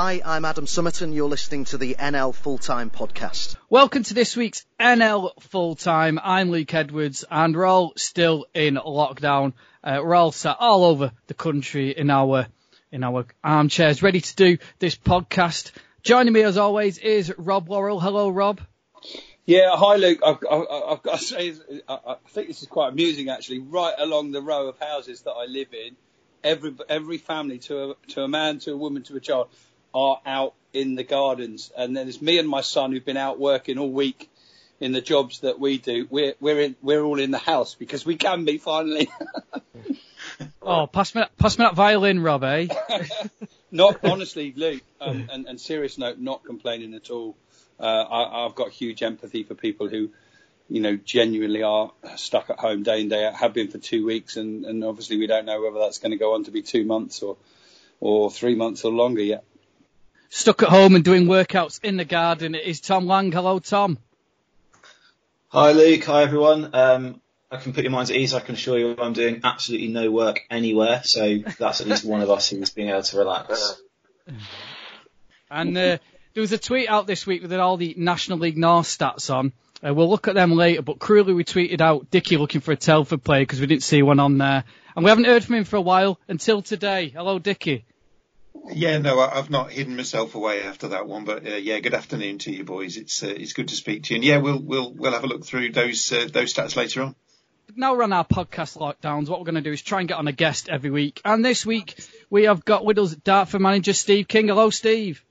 Hi, I'm Adam Summerton. You're listening to the NL Full Time Podcast. Welcome to this week's NL Full Time. I'm Luke Edwards, and we're all still in lockdown. Uh, we're all sat all over the country in our in our armchairs, ready to do this podcast. Joining me, as always, is Rob Worrell. Hello, Rob. Yeah, hi Luke. I've, I've, I've got to say, I, I think this is quite amusing actually. Right along the row of houses that I live in, every every family, to a to a man, to a woman, to a child, are out in the gardens, and then it's me and my son who've been out working all week in the jobs that we do. We're we're in we're all in the house because we can be finally. oh, pass me pass me that violin, Rob. Eh? not honestly, Luke. Um, and, and serious note, not complaining at all. Uh, I, I've got huge empathy for people who you know, genuinely are stuck at home day in day out, have been for two weeks, and, and obviously we don't know whether that's going to go on to be two months or or three months or longer yet. Stuck at home and doing workouts in the garden it is Tom Lang. Hello, Tom. Hi, Luke. Hi, everyone. Um, I can put your minds at ease. I can assure you I'm doing absolutely no work anywhere, so that's at least one of us who's being able to relax. And uh, there was a tweet out this week with all the National League North stats on. Uh, we'll look at them later, but cruelly we tweeted out Dicky looking for a Telford player because we didn't see one on there. And we haven't heard from him for a while until today. Hello, Dicky. Yeah, no, I've not hidden myself away after that one, but uh, yeah, good afternoon to you boys. It's uh, it's good to speak to you, and yeah, we'll we'll we'll have a look through those uh, those stats later on. Now we're on our podcast lockdowns. What we're going to do is try and get on a guest every week, and this week we have got with us Dartford manager Steve King. Hello, Steve.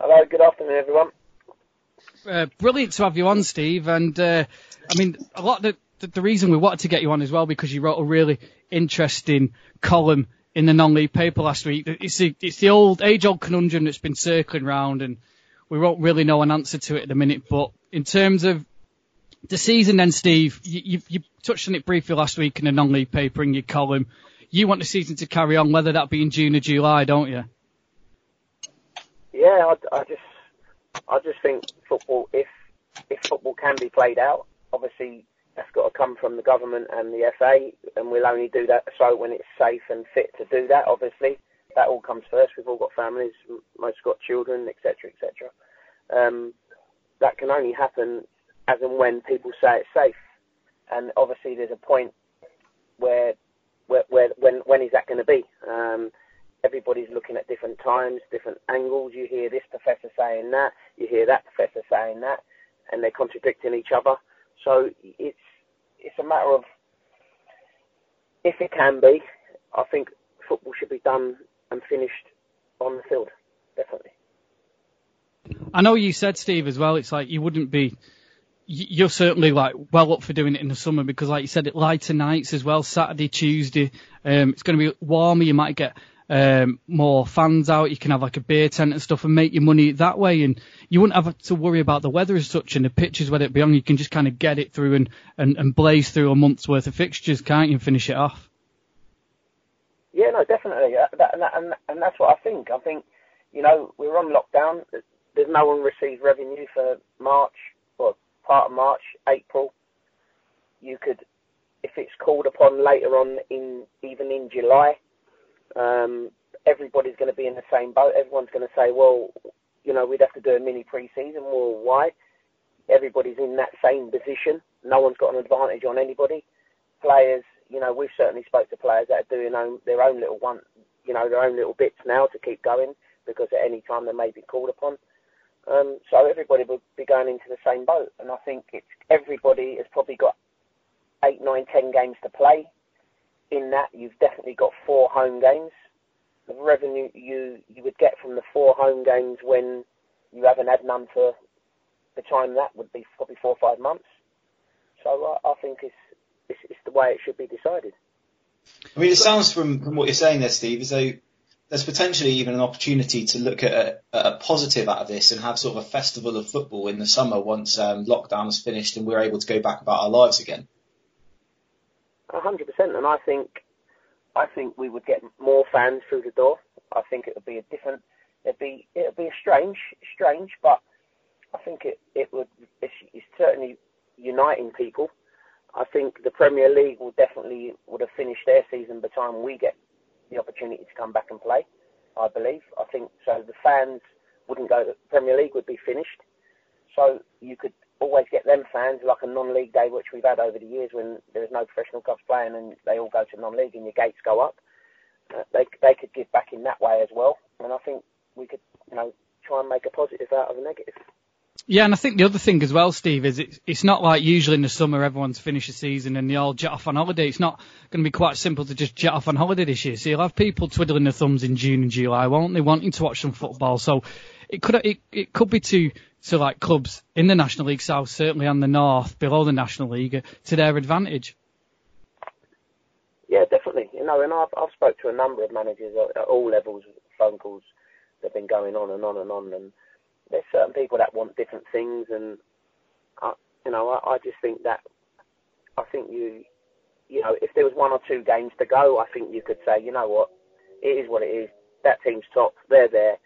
Hello, good afternoon, everyone. Uh, brilliant to have you on, Steve. And uh, I mean, a lot of the, the reason we wanted to get you on as well because you wrote a really interesting column in the non-league paper last week. It's the, it's the old age-old conundrum that's been circling round, and we won't really know an answer to it at the minute. But in terms of the season, then, Steve, you, you, you touched on it briefly last week in the non-league paper in your column. You want the season to carry on, whether that be in June or July, don't you? Yeah, I, I just, I just think football, if if football can be played out, obviously that's got to come from the government and the FA, and we'll only do that so when it's safe and fit to do that. Obviously, that all comes first. We've all got families, most got children, etc., etc. Um, that can only happen as and when people say it's safe, and obviously there's a point where, where, where when when is that going to be? Um, everybody's looking at different times, different angles. You hear this professor saying that, you hear that professor saying that, and they're contradicting each other. So it's it's a matter of if it can be. I think football should be done and finished on the field, definitely. I know you said, Steve, as well. It's like you wouldn't be. You're certainly like well up for doing it in the summer because, like you said, it lighter nights as well. Saturday, Tuesday. Um, it's going to be warmer. You might get um, more fans out. You can have like a beer tent and stuff and make your money that way. And you wouldn't have to worry about the weather as such and the pitches, whether it be on. You can just kind of get it through and, and, and blaze through a month's worth of fixtures, can't you, and finish it off? Yeah, no, definitely. Uh, that, and, that, and, and that's what I think. I think, you know, we're on lockdown. There's no one received revenue for March, or part of March, April. You could, if it's called upon later on in, even in July, um, everybody's going to be in the same boat. Everyone's going to say, well, you know, we'd have to do a mini pre-season. Well, why? Everybody's in that same position. No one's got an advantage on anybody. Players, you know, we've certainly spoke to players that are doing own, their own little one, you know, their own little bits now to keep going because at any time they may be called upon. Um, so everybody will be going into the same boat, and I think it's everybody has probably got eight, nine, ten games to play in that you've definitely got four home games. The revenue you you would get from the four home games when you haven't had none for the time that would be probably four or five months. So I, I think it's, it's, it's the way it should be decided. I mean, it sounds from, from what you're saying there, Steve, as though there's potentially even an opportunity to look at a, a, positive out of this and have sort of a festival of football in the summer once um, lockdown is finished and we're able to go back about our lives again hundred percent. And I think, I think we would get more fans through the door. I think it would be a different. It'd be it'd be a strange, strange, but I think it it would. It's, it's certainly uniting people. I think the Premier League will definitely would have finished their season by the time we get the opportunity to come back and play. I believe. I think so. The fans wouldn't go. The Premier League would be finished, so you could always get them fans like a non-league day, which we've had over the years when there's no professional clubs playing and they all go to non-league and your gates go up. Uh, they they could give back in that way as well, and I think we could you know try and make a positive out of a negative. Yeah, and I think the other thing as well, Steve, is it's, it's not like usually in the summer everyone's finished the season and they all jet off on holiday. It's not going to be quite simple to just jet off on holiday this year. So you'll have people twiddling their thumbs in June and July, won't they, wanting to watch some football. So it could it, it could be to to like clubs in the National League South, certainly on the North, below the National League, to their advantage. Yeah, definitely. You know, and I've I've spoke to a number of managers at, at all levels, phone calls that have been going on and on and on, and there's certain people that want different things, and I, you know, I, I just think that I think you, you know, if there was one or two games to go, I think you could say, you know what, it is what it is. That team's top. They're there.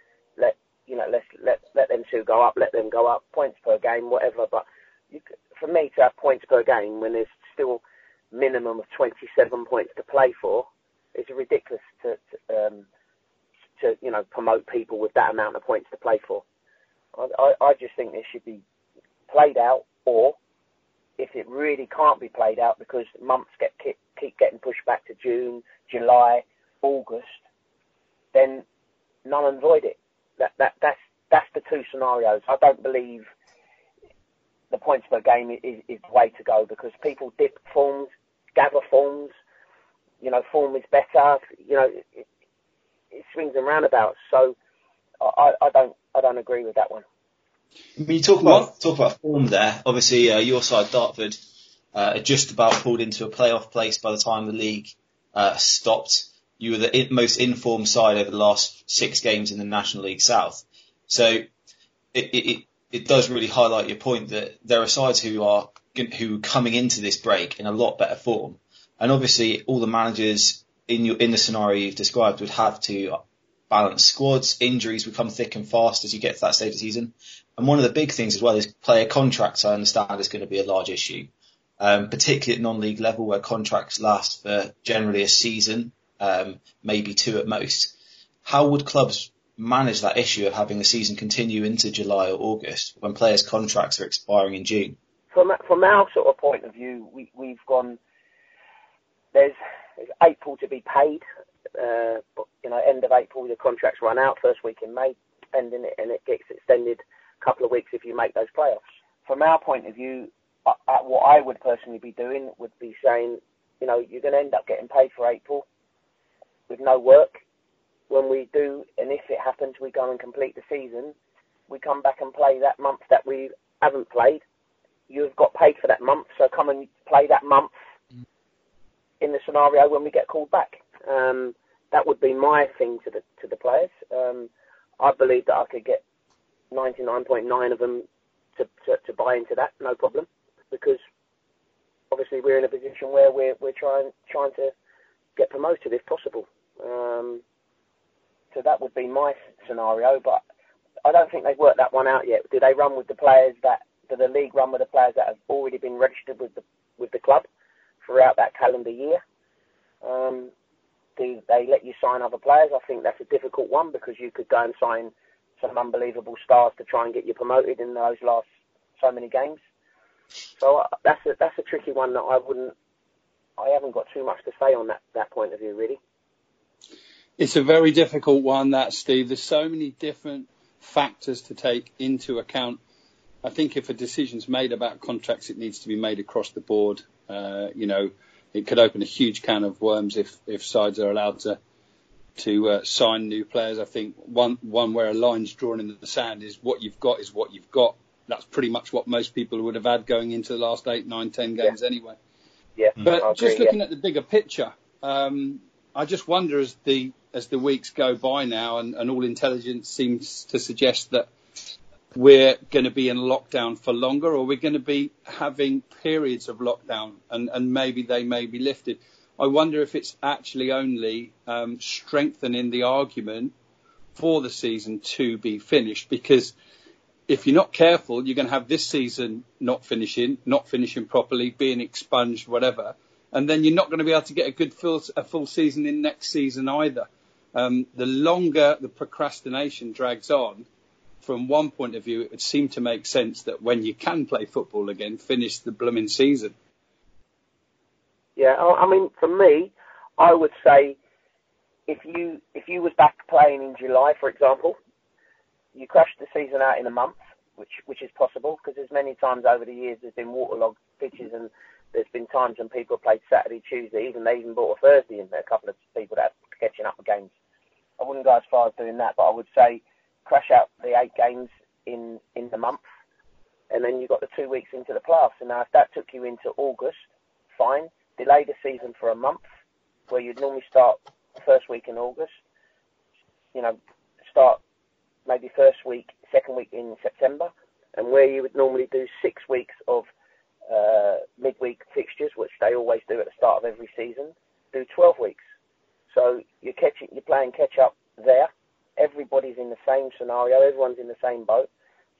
You know, let's let let them two go up. Let them go up. Points per game, whatever. But you, for me to have points per game when there's still minimum of 27 points to play for, it's ridiculous to, to um, to you know promote people with that amount of points to play for. I, I just think this should be played out, or if it really can't be played out because months get keep, keep getting pushed back to June, July, August, then null and void it. That that that's that's the two scenarios. I don't believe the points per game is, is the way to go because people dip forms, gather forms. You know, form is better. You know, it, it swings and roundabouts. So I, I don't I don't agree with that one. When you talk about talk about form there, obviously uh, your side Dartford uh, just about pulled into a playoff place by the time the league uh, stopped. You were the most informed side over the last six games in the National League South. So it, it, it does really highlight your point that there are sides who are who are coming into this break in a lot better form, and obviously all the managers in your in the scenario you've described would have to balance squads. Injuries become thick and fast as you get to that stage of the season. And one of the big things as well is player contracts. I understand is going to be a large issue, um, particularly at non-league level where contracts last for generally a season, um, maybe two at most. How would clubs manage that issue of having the season continue into July or August when players' contracts are expiring in June? From from our sort of point of view, we, we've gone. There's, there's April to be paid uh, you know, end of April, the contracts run out, first week in May, ending it, and it gets extended a couple of weeks if you make those playoffs. From our point of view, uh, uh, what I would personally be doing would be saying, you know, you're going to end up getting paid for April with no work. When we do, and if it happens, we go and complete the season, we come back and play that month that we haven't played. You've got paid for that month, so come and play that month in the scenario when we get called back. Um, that would be my thing to the to the players. Um, I believe that I could get 99.9 of them to, to, to buy into that, no problem, because obviously we're in a position where we're we're trying trying to get promoted if possible. Um, so that would be my scenario, but I don't think they've worked that one out yet. Do they run with the players that do the league run with the players that have already been registered with the with the club throughout that calendar year? Um, do they let you sign other players? I think that's a difficult one because you could go and sign some unbelievable stars to try and get you promoted in those last so many games. So uh, that's a that's a tricky one that I wouldn't. I haven't got too much to say on that that point of view, really. It's a very difficult one, that Steve. There's so many different factors to take into account. I think if a decision's made about contracts, it needs to be made across the board. Uh, you know, it could open a huge can of worms if, if sides are allowed to to uh, sign new players. I think one one where a line's drawn in the sand is what you've got is what you've got. That's pretty much what most people would have had going into the last eight, nine, ten games yeah. anyway. Yeah, but agree, just looking yeah. at the bigger picture, um, I just wonder as the as the weeks go by now, and, and all intelligence seems to suggest that we're going to be in lockdown for longer or we're going to be having periods of lockdown and, and maybe they may be lifted. I wonder if it's actually only um, strengthening the argument for the season to be finished because if you're not careful, you're going to have this season not finishing, not finishing properly, being expunged, whatever, and then you're not going to be able to get a good full, a full season in next season either. Um, the longer the procrastination drags on, from one point of view, it would seem to make sense that when you can play football again, finish the blooming season. Yeah, I mean, for me, I would say if you if you was back playing in July, for example, you crashed the season out in a month, which which is possible because there's many times over the years there's been waterlogged pitches and there's been times when people played Saturday, Tuesday, even they even bought a Thursday in there. A couple of people that catching up games. I wouldn't go as far as doing that, but I would say crash out the eight games in in the month, and then you've got the two weeks into the playoffs. And now if that took you into August, fine. Delay the season for a month, where you'd normally start first week in August. You know, start maybe first week, second week in September, and where you would normally do six weeks of uh, midweek fixtures, which they always do at the start of every season, do 12 weeks. So you're catching, you're playing catch up there. Everybody's in the same scenario. Everyone's in the same boat.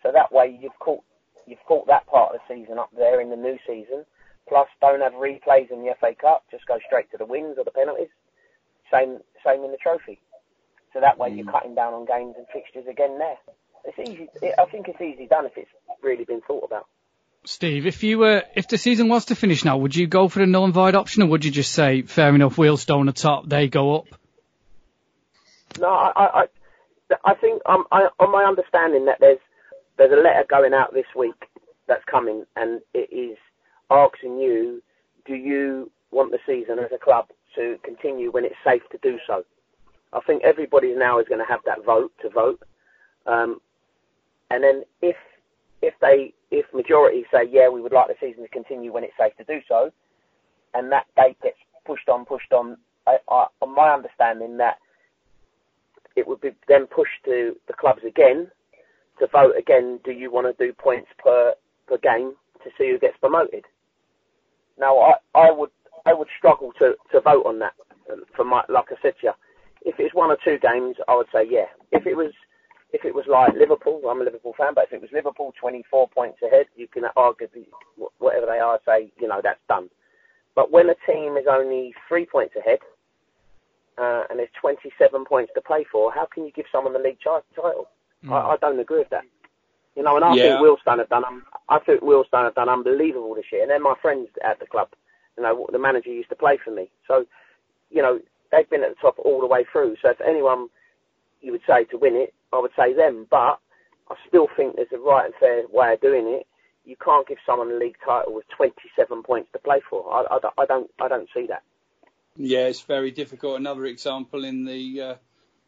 So that way you've caught you've caught that part of the season up there in the new season. Plus, don't have replays in the FA Cup. Just go straight to the wins or the penalties. Same same in the trophy. So that way mm. you're cutting down on games and fixtures again there. It's easy. I think it's easy done if it's really been thought about. Steve, if you were, if the season was to finish now, would you go for the null and void option, or would you just say, fair enough, Wealdstone top, they go up? No, I, I, I think um, I, on my understanding that there's there's a letter going out this week that's coming, and it is asking you, do you want the season as a club to continue when it's safe to do so? I think everybody now is going to have that vote to vote, um, and then if if they if majority say yeah we would like the season to continue when it's safe to do so, and that date gets pushed on pushed on, I, I, on my understanding that it would be then pushed to the clubs again to vote again. Do you want to do points per per game to see who gets promoted? Now I I would I would struggle to to vote on that. Um, for my like I said to you, if it's one or two games, I would say yeah. If it was if it was like Liverpool, I'm a Liverpool fan, but if it was Liverpool 24 points ahead, you can argue whatever they are, say, you know, that's done. But when a team is only three points ahead, uh, and there's 27 points to play for, how can you give someone the league title? Mm. I, I, don't agree with that. You know, and I yeah. think Wealdstone have done, um, I think Wealdstone have done unbelievable this year, and they're my friends at the club. You know, the manager used to play for me, so you know they've been at the top all the way through. So if anyone you would say to win it, I would say them. But I still think there's a right and fair way of doing it. You can't give someone a league title with 27 points to play for. I, I, I don't I don't see that. Yeah, it's very difficult. Another example in the uh,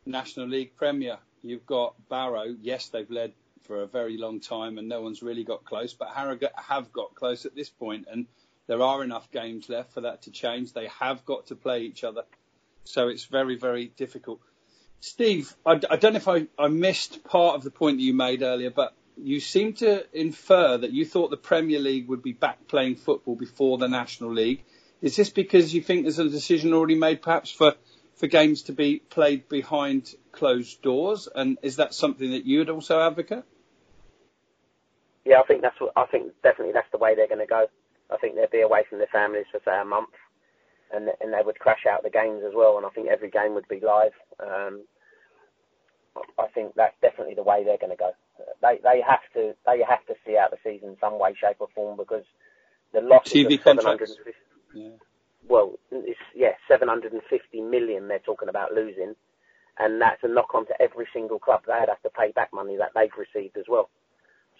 National League Premier, you've got Barrow. Yes, they've led for a very long time, and no one's really got close. But Harrogate have got close at this point, and there are enough games left for that to change. They have got to play each other, so it's very very difficult. Steve, I, I don't know if I, I missed part of the point that you made earlier, but you seem to infer that you thought the Premier League would be back playing football before the National League. Is this because you think there's a decision already made, perhaps for for games to be played behind closed doors? And is that something that you would also advocate? Yeah, I think that's what I think. Definitely, that's the way they're going to go. I think they'll be away from their families for say a month, and and they would crash out the games as well. And I think every game would be live. Um, I think that's definitely the way they're going to go. They they have to they have to see out the season some way, shape or form because the loss TV of 750, yeah. well, it's, yeah, 750 million they're talking about losing, and that's a knock on to every single club. They'd have to pay back money that they've received as well.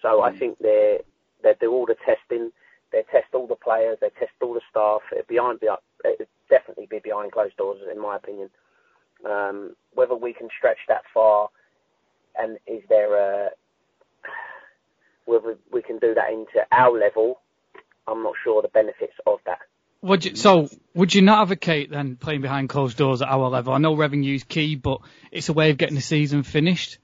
So mm. I think they're they do all the testing, they test all the players, they test all the staff. Behind, it definitely be behind closed doors, in my opinion. Um, whether we can stretch that far, and is there a whether we can do that into our level, I'm not sure the benefits of that. Would you, so would you not advocate then playing behind closed doors at our level? I know revenue is key, but it's a way of getting the season finished.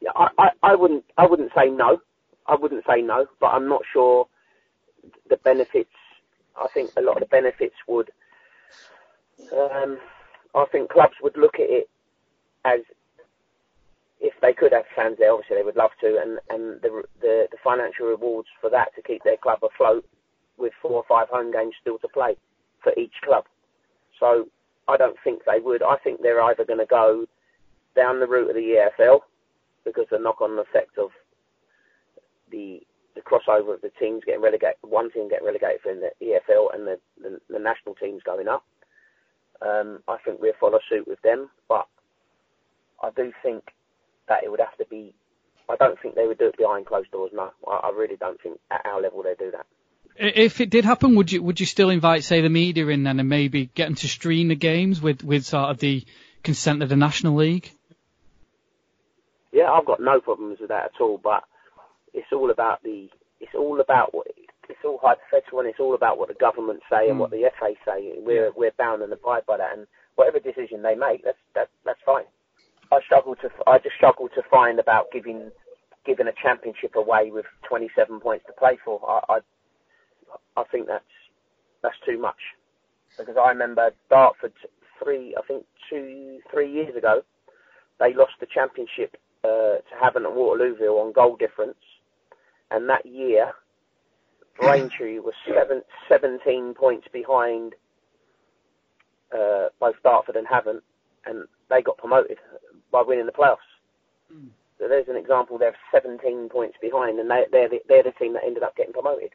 Yeah, I, I, I wouldn't I wouldn't say no. I wouldn't say no, but I'm not sure the benefits. I think a lot of the benefits would um, I think clubs would look at it as if they could have fans there, obviously they would love to, and, and the, the, the financial rewards for that to keep their club afloat with four or five home games still to play for each club. So I don't think they would. I think they're either going to go down the route of the EFL because the knock-on effect of the the crossover of the teams getting relegated, one team getting relegated from the EFL and the, the, the national teams going up. Um, I think we'll follow suit with them, but I do think that it would have to be. I don't think they would do it behind closed doors. No, I, I really don't think at our level they do that. If it did happen, would you would you still invite, say, the media in then, and maybe get them to stream the games with with sort of the consent of the National League? Yeah, I've got no problems with that at all. But it's all about the it's all about what it's all hypothetical and it's all about what the government say and what the FA say. We're we're bound and abide by that, and whatever decision they make, that's that, that's fine. I struggle to I just struggle to find about giving giving a championship away with 27 points to play for. I I, I think that's that's too much because I remember Dartford three I think two three years ago they lost the championship uh, to Havant and Waterlooville on goal difference and that year, Braintree was seven, 17 points behind uh, both Dartford and Havant, and they got promoted by winning the playoffs. Mm. So there's an example. They're 17 points behind, and they, they're the, they're the team that ended up getting promoted.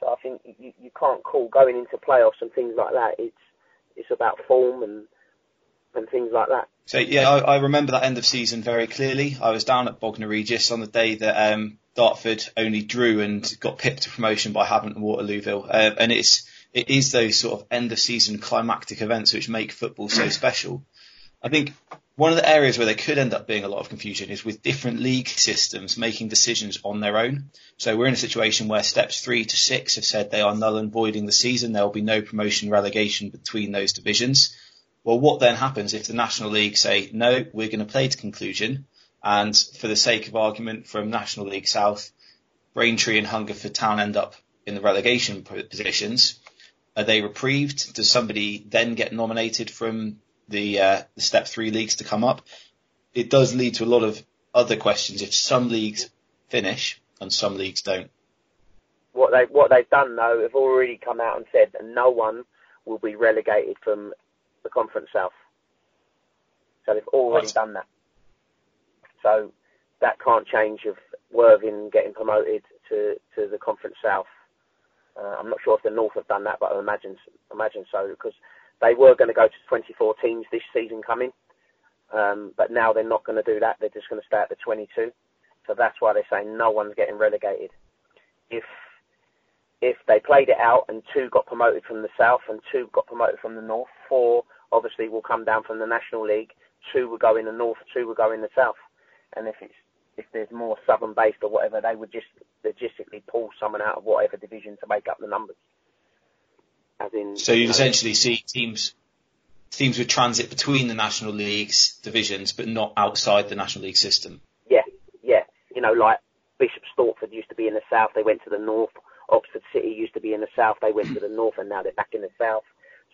So I think you, you can't call going into playoffs and things like that. It's it's about form and and things like that. So yeah, I, I remember that end of season very clearly. I was down at Bognor Regis on the day that um, Dartford only drew and got pipped to promotion by Havant and Waterlooville. Uh, and it's, it is those sort of end of season climactic events which make football so special. I think one of the areas where there could end up being a lot of confusion is with different league systems making decisions on their own. So we're in a situation where steps three to six have said they are null and voiding the season. There will be no promotion relegation between those divisions. Well, what then happens if the National League say, no, we're going to play to conclusion and for the sake of argument, from National League South, Braintree and Hungerford Town end up in the relegation positions. Are they reprieved? Does somebody then get nominated from the, uh, the step three leagues to come up? It does lead to a lot of other questions if some leagues finish and some leagues don't. What they what they've done though, have already come out and said that no one will be relegated from the Conference South. So they've already done that. So that can't change of Worthing getting promoted to, to the Conference South. Uh, I'm not sure if the North have done that, but I imagine imagine so because they were going to go to 24 teams this season coming, um, but now they're not going to do that. They're just going to stay at the 22. So that's why they're saying no one's getting relegated. If if they played it out and two got promoted from the south and two got promoted from the north, four obviously will come down from the National League. Two will go in the north, two will go in the south and if it's if there's more southern based or whatever, they would just logistically pull someone out of whatever division to make up the numbers. As in, so you'd essentially see teams teams would transit between the national leagues divisions, but not outside the national league system. Yeah, yeah. You know, like Bishop Stortford used to be in the south, they went to the north. Oxford City used to be in the south, they went to the north, and now they're back in the south.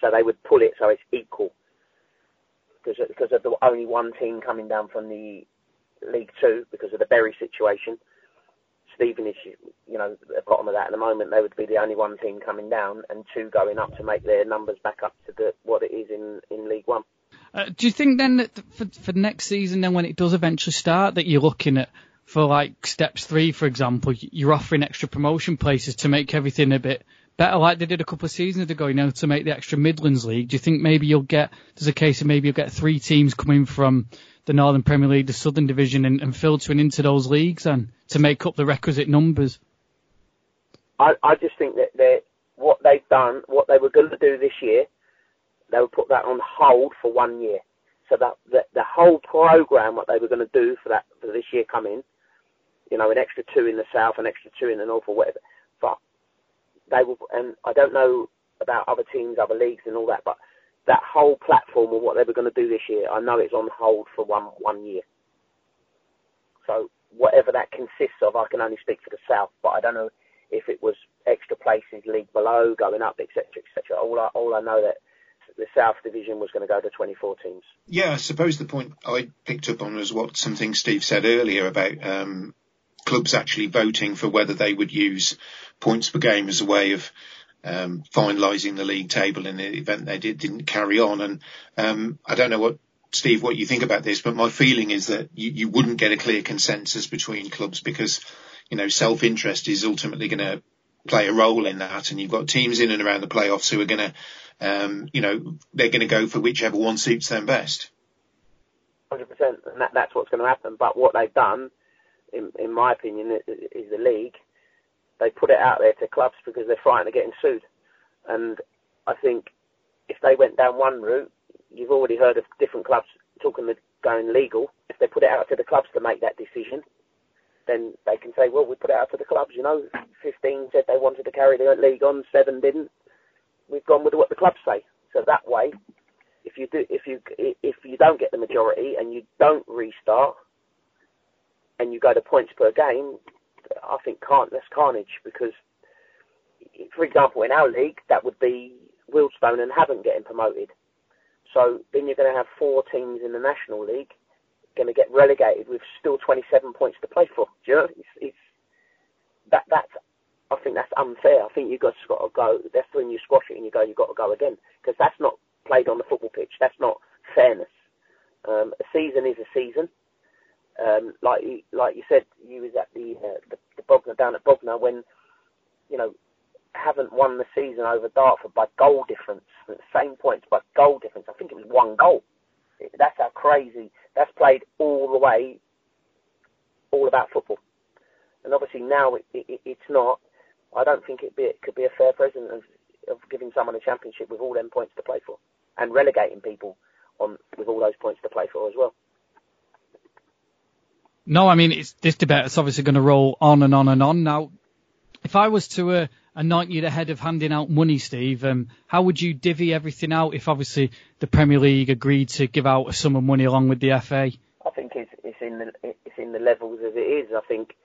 So they would pull it so it's equal because because of the only one team coming down from the League Two because of the Bury situation. Stevenage, you know, at the bottom of that at the moment, they would be the only one team coming down and two going up to make their numbers back up to the, what it is in, in League One. Uh, do you think then that for, for next season, then when it does eventually start, that you're looking at for like steps three, for example, you're offering extra promotion places to make everything a bit better, like they did a couple of seasons ago, you know, to make the extra Midlands League. Do you think maybe you'll get there's a case of maybe you'll get three teams coming from the Northern Premier League, the Southern Division, and, and filtering into those leagues and to make up the requisite numbers? I, I just think that they what they've done, what they were going to do this year, they would put that on hold for one year. So that the, the whole program, what they were going to do for that for this year coming, you know, an extra two in the south, an extra two in the north, or whatever. They and I don't know about other teams, other leagues, and all that, but that whole platform of what they were going to do this year, I know it's on hold for one one year. So whatever that consists of, I can only speak for the south, but I don't know if it was extra places, league below, going up, etc., etc. All I all I know that the South Division was going to go to 24 teams. Yeah, I suppose the point I picked up on was what something Steve said earlier about um, clubs actually voting for whether they would use points per game as a way of um, finalising the league table in the event they did, didn't carry on. And um, I don't know what Steve, what you think about this, but my feeling is that you, you wouldn't get a clear consensus between clubs because you know self-interest is ultimately going to play a role in that, and you've got teams in and around the playoffs who are going to, um, you know, they're going to go for whichever one suits them best. Hundred percent, and that, that's what's going to happen. But what they've done, in, in my opinion, is the league they put it out there to clubs because they're frightened of getting sued. And I think if they went down one route, you've already heard of different clubs talking of going legal. If they put it out to the clubs to make that decision, then they can say, well, we put it out to the clubs. You know, 15 said they wanted to carry the league on, seven didn't. We've gone with what the clubs say. So that way, if you do, if you if you don't get the majority and you don't restart, and you go to points per game, I think can't that's carnage because, for example, in our league that would be Wealdstone and Havant getting promoted. So then you're going to have four teams in the National League going to get relegated with still 27 points to play for. Do you know? It's, it's that that's I think that's unfair. I think you've got to go. That's when you squash it and you go, you've got to go again because that's not played on the football pitch. That's not fairness. Um, a season is a season um, like like you said, you was at the, uh, the the Bognor down at Bognor when you know Havant won the season over Dartford by goal difference, same points by goal difference. I think it was one goal. That's how crazy. That's played all the way, all about football. And obviously now it, it, it's not. I don't think it, be, it could be a fair precedent of, of giving someone a championship with all them points to play for, and relegating people on with all those points to play for as well. No, I mean, it's, this debate is obviously going to roll on and on and on. Now, if I was to uh, anoint you the head of handing out money, Steve, um, how would you divvy everything out if obviously the Premier League agreed to give out a sum of money along with the FA? I think it's, it's in the it's in the levels as it is. I think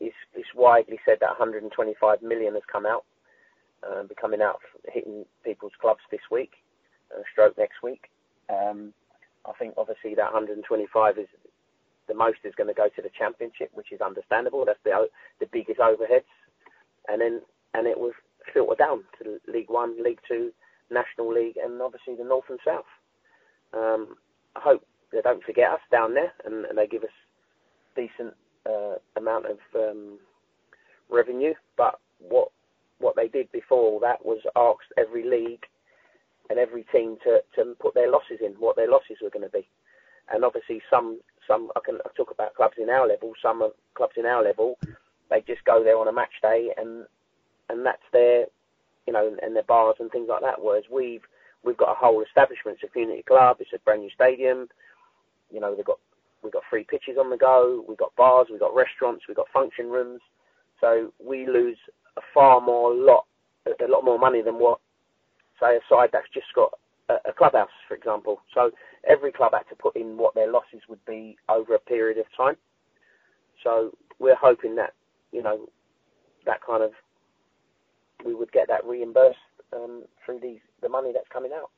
it's, it's widely said that 125 million has come out, uh, be coming out hitting people's clubs this week, uh, stroke next week. Um, I think obviously that 125 is the most is going to go to the championship, which is understandable. That's the the biggest overheads, and then and it will filter down to League One, League Two, National League, and obviously the North and South. Um, I hope they don't forget us down there, and, and they give us decent uh, amount of um, revenue. But what what they did before all that was ask every league and every team to, to put their losses in, what their losses were going to be. And obviously some some I can I talk about clubs in our level. Some clubs in our level, they just go there on a match day and and that's their, you know, and their bars and things like that. Whereas we've we've got a whole establishment. It's a community club. It's a brand new stadium. You know, they've got we've got free pitches on the go. We've got bars. We've got restaurants. We've got function rooms. So we lose a far more lot, a lot more money than what, say, a side that's just got a, clubhouse, for example. So every club had to put in what their losses would be over a period of time. So we're hoping that you know that kind of we would get that reimbursed um, through these the money that's coming out.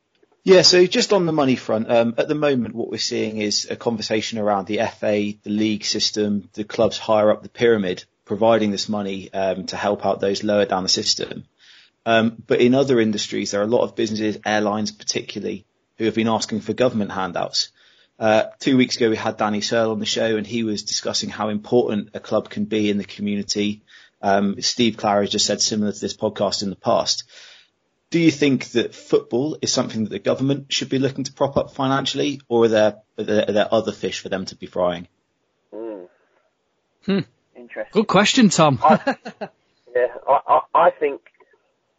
Yeah, so just on the money front, um, at the moment what we're seeing is a conversation around the FA, the league system, the clubs higher up the pyramid providing this money um, to help out those lower down the system. Um, but in other industries, there are a lot of businesses, airlines particularly, who have been asking for government handouts. Uh, two weeks ago, we had Danny Searle on the show, and he was discussing how important a club can be in the community. Um, Steve Clara has just said similar to this podcast in the past. Do you think that football is something that the government should be looking to prop up financially, or are there, are there, are there other fish for them to be frying? Mm. Hmm. Interesting. Good question, Tom. I, yeah, I, I, I think,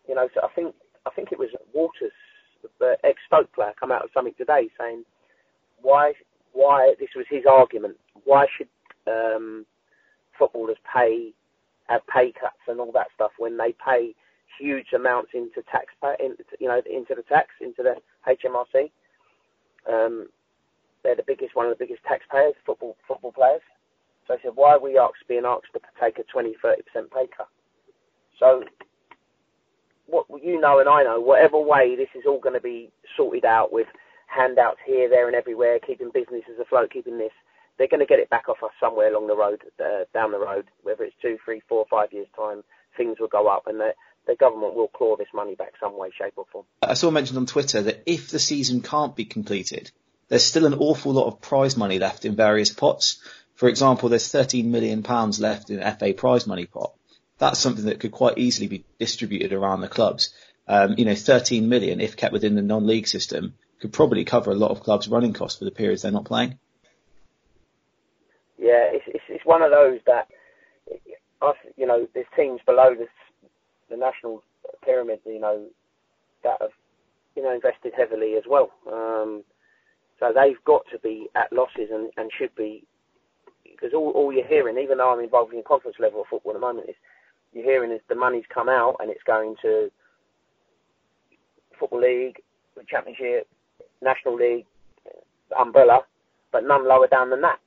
you know, so I think I think it was Walters the ex Stoke player come out with something today saying why why this was his argument. Why should um, footballers pay have pay cuts and all that stuff when they pay huge amounts into tax you know into the tax into the HMRC. Um, they're the biggest one of the biggest taxpayers football football players. So I said, why are we asked, being asked to take a 20, 30% pay cut? So what you know and I know, whatever way this is all going to be sorted out with handouts here, there, and everywhere, keeping businesses afloat, keeping this, they're going to get it back off us somewhere along the road, uh, down the road, whether it's two, three, four, five years time, things will go up, and the the government will claw this money back some way, shape or form. I saw mentioned on Twitter that if the season can't be completed, there's still an awful lot of prize money left in various pots. For example, there's 13 million pounds left in FA prize money pot. That's something that could quite easily be distributed around the clubs. Um, you know, 13 million, if kept within the non-league system, could probably cover a lot of clubs' running costs for the periods they're not playing. Yeah, it's, it's, it's one of those that, you know, there's teams below this, the national pyramid, you know, that have, you know, invested heavily as well. Um, so they've got to be at losses and, and should be, because all, all you're hearing, even though I'm involved in conference level of football at the moment, is you're hearing is the money's come out and it's going to Football League, the Championship, National League, umbrella, but none lower down than that.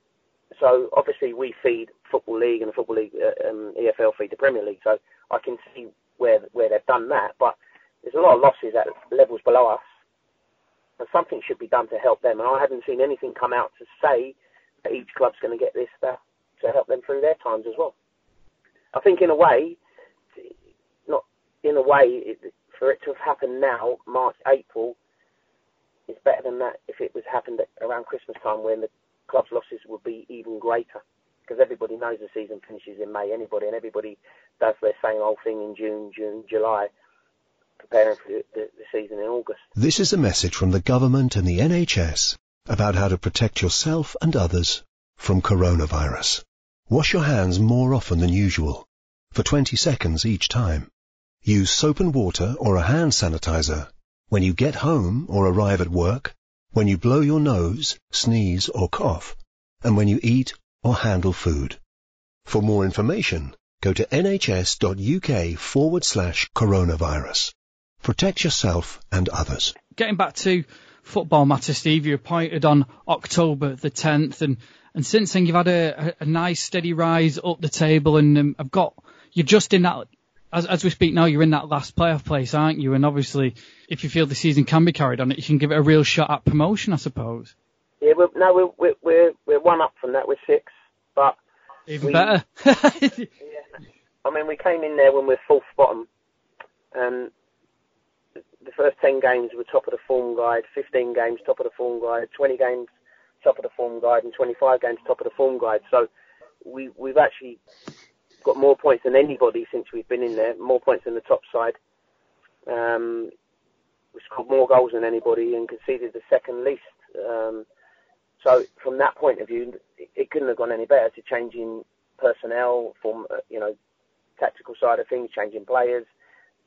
So obviously we feed Football League and the Football League uh, um, EFL feed the Premier League. So I can see where where they've done that, but there's a lot of losses at levels below us, and something should be done to help them. And I haven't seen anything come out to say that each club's going to get this stuff to help them through their times as well. I think in a way, not in a way, it, for it to have happened now, March, April, is better than that if it was happened around Christmas time when the club's losses would be even greater. Because everybody knows the season finishes in May, anybody, and everybody does their same old thing in June, June, July, preparing for the, the, the season in August. This is a message from the government and the NHS about how to protect yourself and others from coronavirus. Wash your hands more often than usual, for 20 seconds each time. Use soap and water or a hand sanitizer when you get home or arrive at work, when you blow your nose, sneeze or cough, and when you eat or handle food. For more information, go to nhs.uk forward slash coronavirus. Protect yourself and others. Getting back to football matter, Steve, you appointed on October the 10th, and, and since then you've had a, a, nice steady rise up the table, and um, I've got you're just in that as, as we speak now, you're in that last playoff place, aren't you? And obviously, if you feel the season can be carried on, it you can give it a real shot at promotion, I suppose. Yeah, we're, no, we're, we're, we're, we're one up from that. We're six, but even we, better. yeah, I mean, we came in there when we're fourth bottom, and the first ten games were top of the form guide, 15 games top of the form guide, 20 games top of the form guide, and 25 games top of the form guide. So we we've actually got more points than anybody since we've been in there, more points than the top side. Um, we scored more goals than anybody and conceded the second least. Um, so from that point of view, it couldn't have gone any better to changing personnel, from uh, you know, tactical side of things, changing players,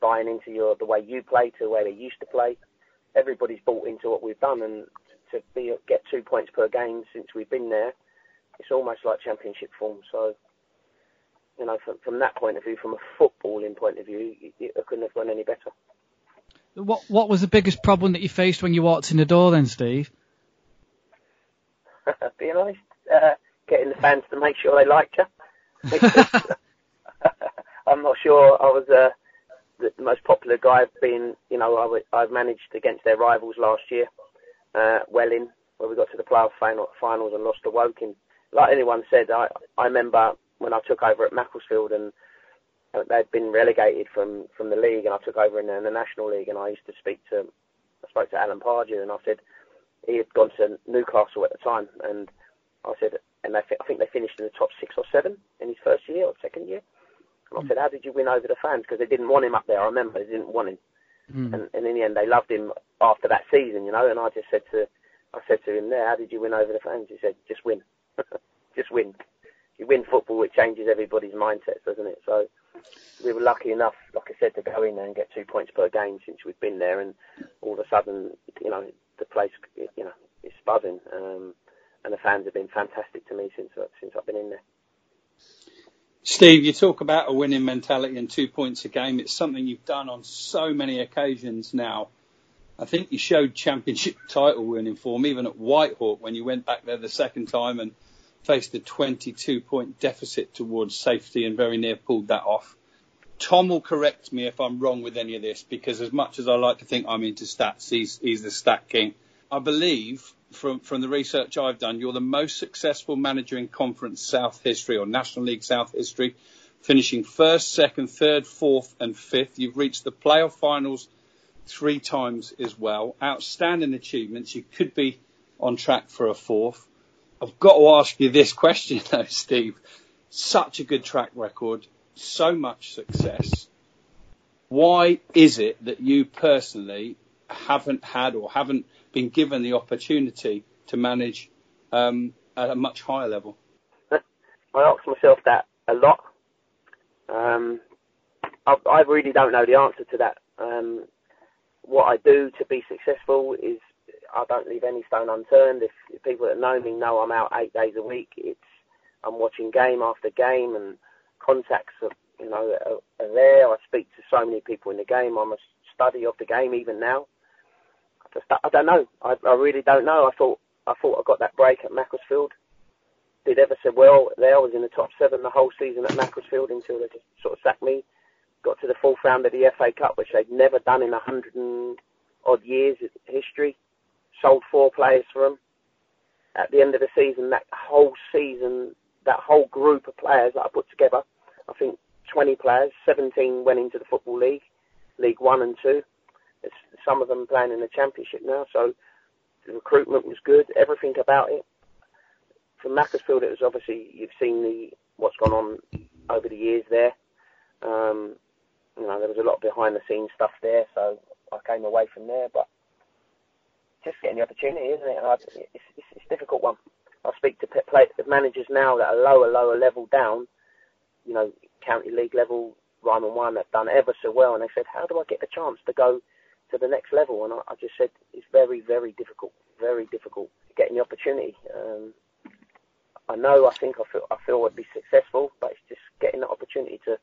buying into your the way you play to the way they used to play. Everybody's bought into what we've done, and to be get two points per game since we've been there, it's almost like championship form. So you know, from, from that point of view, from a footballing point of view, it, it couldn't have gone any better. What What was the biggest problem that you faced when you walked in the door, then, Steve? Being honest, uh, getting the fans to make sure they liked you. I'm not sure I was uh, the, most popular guy. Being, you know, I, I managed against their rivals last year, uh, Welling, where we got to the playoff final, finals and lost to Woking. Like anyone said, I I remember when I took over at Macclesfield and they'd been relegated from, from the league and I took over in the, in the National League and I used to speak to, I spoke to Alan Pardew and I said, he had gone to Newcastle at the time and I said, and they, I think they finished in the top six or seven in his first year or second year. And I said, how did you win over the fans? Because they didn't want him up there. I remember they didn't want him. Mm. And, and in the end, they loved him after that season, you know. And I just said to, I said to him there, how did you win over the fans? He said, just win, just win you win football, it changes everybody's mindsets, doesn't it? So we were lucky enough, like I said, to go in there and get two points per game since we've been there, and all of a sudden, you know, the place, you know, is buzzing, um, and the fans have been fantastic to me since since I've been in there. Steve, you talk about a winning mentality and two points a game. It's something you've done on so many occasions now. I think you showed championship title winning form even at Whitehawk when you went back there the second time and faced a 22 point deficit towards safety and very near pulled that off. Tom will correct me if I'm wrong with any of this because as much as I like to think I'm into stats, he's, he's the stat king. I believe from, from the research I've done, you're the most successful manager in Conference South history or National League South history. finishing first, second, third, fourth, and fifth. You've reached the playoff finals three times as well. Outstanding achievements. You could be on track for a fourth. I've got to ask you this question though, Steve. Such a good track record, so much success. Why is it that you personally haven't had or haven't been given the opportunity to manage um, at a much higher level? I ask myself that a lot. Um, I, I, really don't know the answer to that. Um, what I do to be successful is I don't leave any stone unturned. If, if people that know me know I'm out eight days a week, it's I'm watching game after game and contacts are, you know are, are there. I speak to so many people in the game. I'm a study of the game even now. I don't know. I, I really don't know. I thought I thought I got that break at Macclesfield. Did ever say well there. I was in the top seven the whole season at Macclesfield until they just sort of sacked me. Got to the fourth round of the FA Cup, which they'd never done in a hundred and odd years history sold four players for them. At the end of the season, that whole season, that whole group of players that I put together, I think 20 players, 17 went into the Football League, League One and Two. Some of them playing in the Championship now, so the recruitment was good, everything about it. For Macclesfield, it was obviously, you've seen the what's gone on over the years there. Um, you know, there was a lot of behind the scenes stuff there, so I came away from there, but just getting the opportunity, isn't it? It's, it's, it's a difficult one. I speak to play, managers now that are lower, lower level down, you know, county league level, Ryman One, that done ever so well, and they said, how do I get the chance to go to the next level? And I, I just said, it's very, very difficult, very difficult getting the opportunity. Um, I know, I think I feel, I feel I'd be successful, but it's just getting the opportunity to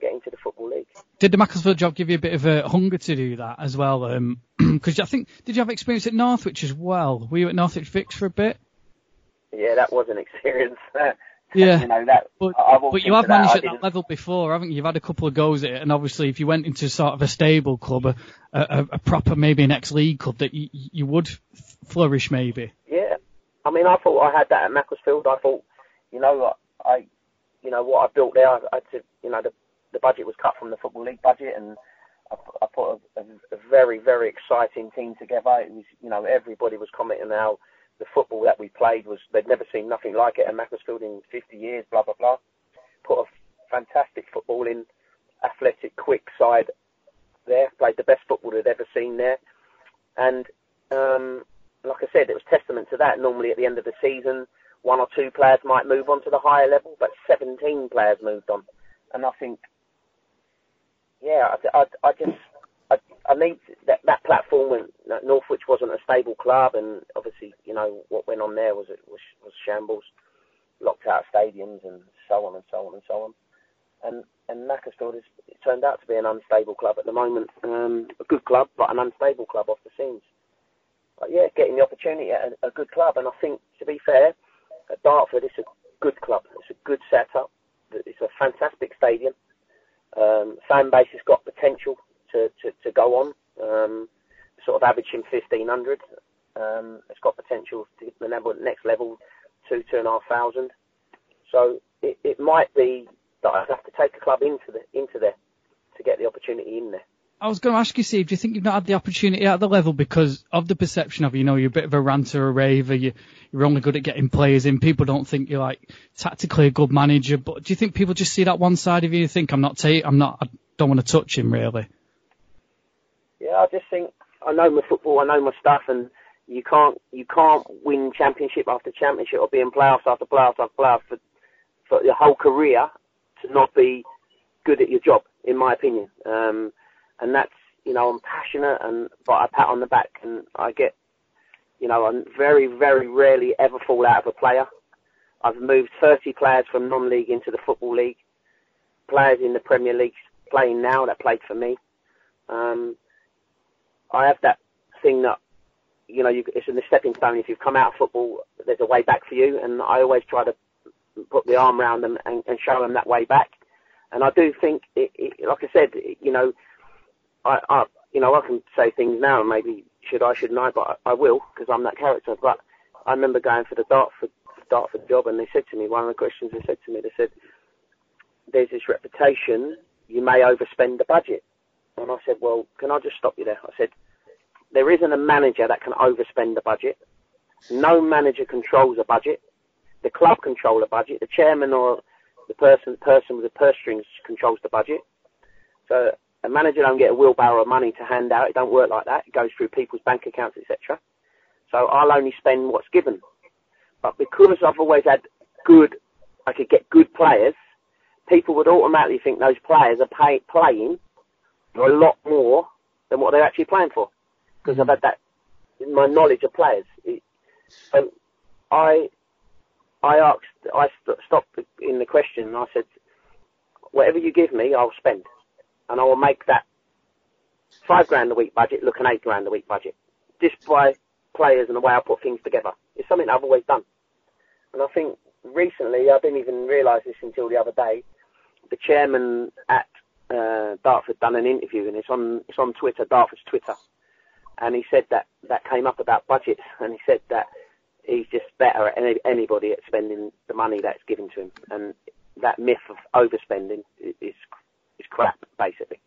get into the football league. Did the Macclesfield job give you a bit of a hunger to do that as well? Because um, I think did you have experience at Northwich as well? Were you at Northwich Vics for a bit? Yeah, that was an experience. Yeah, you know that. But, but you have managed that, at that level before, haven't you? You've had a couple of goes at it, and obviously, if you went into sort of a stable club, a, a, a proper maybe an ex-league club, that you, you would flourish maybe. Yeah, I mean, I thought I had that at Macclesfield. I thought, you know, I, you know, what I built there, I, I you know, the the budget was cut from the football league budget, and I, I put a, a, a, very very exciting team together. It was you know everybody was commenting how the football that we played was they'd never seen nothing like it at Macclesfield in 50 years. Blah blah blah. Put a fantastic football in, athletic, quick side there. Played the best football they'd ever seen there, and um, like I said, it was testament to that. Normally at the end of the season, one or two players might move on to the higher level, but 17 players moved on. And I think yeah, I, I, I just I, mean, that that platform when Northwich wasn't a stable club, and obviously you know what went on there was was was shambles, locked out stadiums and so on and so on and so on, and and Macclesfield it turned out to be an unstable club at the moment, um, a good club but an unstable club off the scenes. But yeah, getting the opportunity at a, a good club, and I think to be fair, at Dartford it's a good club, it's a good setup, it's a fantastic stadium. Um, fan base has got potential to, to, to go on, um, sort of averaging 1500. Um, it's got potential to the level, next level, two, two and a half thousand. So it, it might be that I'd have to take a club into the into there to get the opportunity in there. I was going to ask you, Steve, do you think you've not had the opportunity at the level because of the perception of, you know, you're a bit of a ranter, a raver, you, you're only good at getting players in. People don't think you're like tactically a good manager, but do you think people just see that one side of you and think, I'm not, ta- I'm not, I don't want to touch him really? Yeah, I just think I know my football, I know my stuff, and you can't, you can't win championship after championship or be in playoffs after playoffs after playoffs for, for your whole career to not be good at your job, in my opinion. Um, and that's you know I'm passionate and but I pat on the back and I get you know I very very rarely ever fall out of a player. I've moved 30 players from non-league into the football league. Players in the Premier League playing now that played for me. Um, I have that thing that you know you, it's in the stepping stone. If you've come out of football, there's a way back for you, and I always try to put the arm around them and, and show them that way back. And I do think, it, it, like I said, it, you know, I, I, you know, I can say things now, and maybe should I, shouldn't I, but I, I will because I'm that character. But I remember going for the Dartford Dartford job, and they said to me one of the questions they said to me, they said, there's this reputation, you may overspend the budget. And I said, well, can I just stop you there? I said, there isn't a manager that can overspend the budget. No manager controls a budget. The club control the budget. The chairman or the person person with the purse strings controls the budget. So a manager don't get a wheelbarrow of money to hand out. It don't work like that. It goes through people's bank accounts, etc. So I'll only spend what's given. But because I've always had good, I could get good players, people would automatically think those players are pay, playing a lot more than what they're actually playing for. Because I've hmm. had that, in my knowledge of players. So um, I, I asked, I st- stopped in the question and I said, whatever you give me, I'll spend. And I will make that five grand a week budget look an eight grand a week budget. Just by players and the way I put things together. It's something I've always done. And I think recently, I didn't even realise this until the other day, the chairman at uh, Dartford done an interview and it's on, it's on Twitter, Dartford's Twitter. And he said that, that came up about budget and he said that he's just better at any, anybody at spending the money that's given to him. And that myth of overspending is, is crap, basically.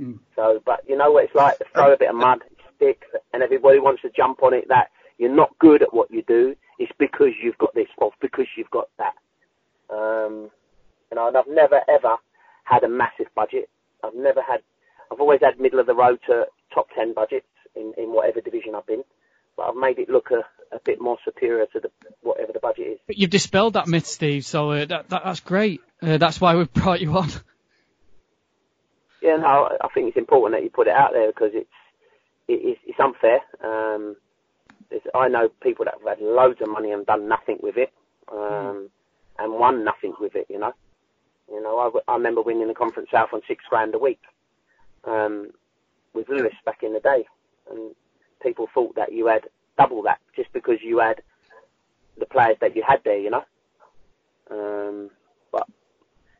Mm. So, but you know what it's like to throw a bit of mud, stick, and everybody wants to jump on it that you're not good at what you do. It's because you've got this or because you've got that. Um, you know, and I've never ever had a massive budget. I've never had, I've always had middle of the road to top 10 budgets in, in whatever division I've been. But I've made it look a, a bit more superior to the, whatever the budget is. But you've dispelled that myth, Steve, so uh, that, that, that's great. Uh, that's why we've brought you on. Yeah, no, I think it's important that you put it out there because it's, it, it's unfair. Um, I know people that have had loads of money and done nothing with it, um, mm. and won nothing with it. You know, you know, I, I remember winning the Conference South on six grand a week um, with Lewes back in the day, and people thought that you had double that just because you had the players that you had there. You know, um, but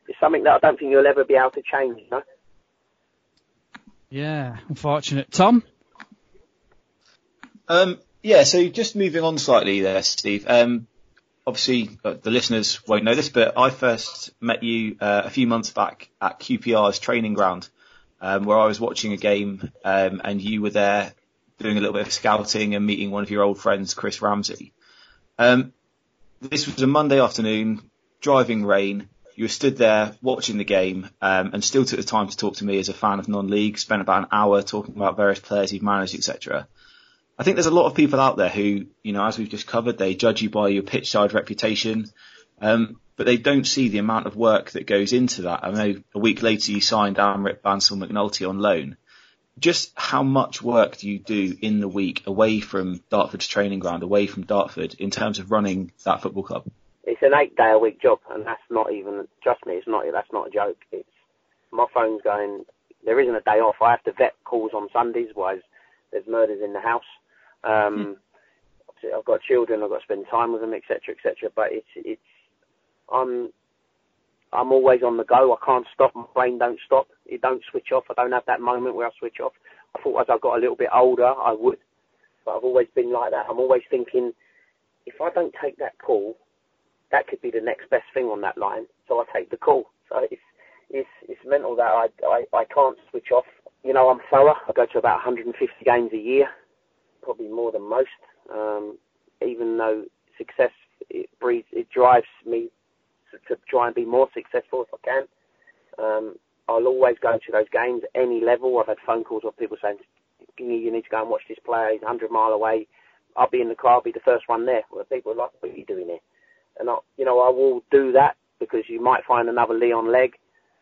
it's something that I don't think you'll ever be able to change. You know. Yeah, unfortunate. Tom. Um, yeah, so just moving on slightly there, Steve. Um, obviously, uh, the listeners won't know this, but I first met you uh, a few months back at QPR's training ground, um, where I was watching a game, um, and you were there doing a little bit of scouting and meeting one of your old friends, Chris Ramsey. Um, this was a Monday afternoon, driving rain. You were stood there watching the game, um, and still took the time to talk to me as a fan of non-league. Spent about an hour talking about various players you've managed, etc. I think there's a lot of people out there who, you know, as we've just covered, they judge you by your pitch side reputation, um, but they don't see the amount of work that goes into that. I know a week later you signed Amrit Bansal McNulty on loan. Just how much work do you do in the week away from Dartford's training ground, away from Dartford, in terms of running that football club? It's an eight day a week job, and that's not even, trust me, it's not, that's not a joke. It's, my phone's going, there isn't a day off. I have to vet calls on Sundays, otherwise there's murders in the house. Um, mm. I've got children, I've got to spend time with them, etc., etc. But it's it's I'm I'm always on the go. I can't stop. My brain don't stop. It don't switch off. I don't have that moment where I switch off. I thought as I got a little bit older, I would, but I've always been like that. I'm always thinking, if I don't take that call, that could be the next best thing on that line. So I take the call. So it's it's it's mental that I I, I can't switch off. You know, I'm thorough. I go to about 150 games a year probably more than most. Um, even though success it breeds, it drives me to, to, try and be more successful if I can. Um, I'll always go to those games any level. I've had phone calls of people saying, "You need to go and watch this player. He's 100 mile away." I'll be in the car. I'll be the first one there. Well, people are like, "What are you doing here?" And I, you know, I will do that because you might find another Leon Legge.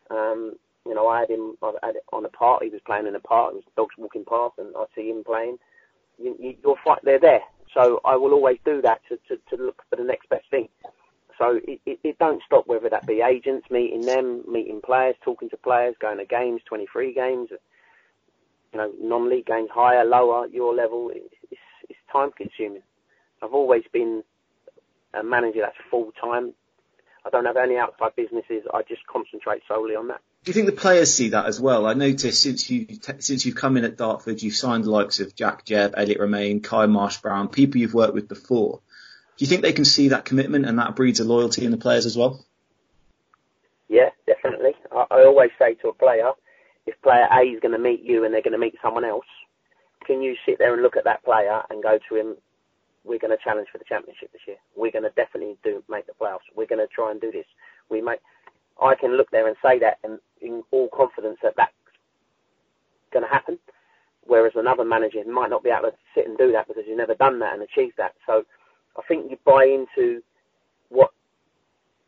Um, you know, I had him I had on a part. He was playing in a part. It was dogs walking past, and I see him playing you, you, you're fight, they're there. So I will always do that to, to, to look for the next best thing. So it, it, it don't stop, whether that be agents, meeting them, meeting players, talking to players, going to games, 23 games, uh, you know, non-league games, higher, lower, your level. It's, it's time consuming. I've always been a manager that's full time. I don't have any outside businesses. I just concentrate solely on that. Do you think the players see that as well? I noticed since you since you've come in at Dartford, you've signed the likes of Jack Jebb, Elliot Romaine, Kai Marsh Brown, people you've worked with before. Do you think they can see that commitment and that breeds a loyalty in the players as well? Yeah, definitely. I, I always say to a player, if player A is going to meet you and they're going to meet someone else, can you sit there and look at that player and go to him, we're going to challenge for the championship this year. We're going to definitely do make the playoffs. We're going to try and do this. We make. I can look there and say that and in all confidence that that's going to happen. Whereas another manager might not be able to sit and do that because you've never done that and achieved that. So I think you buy into what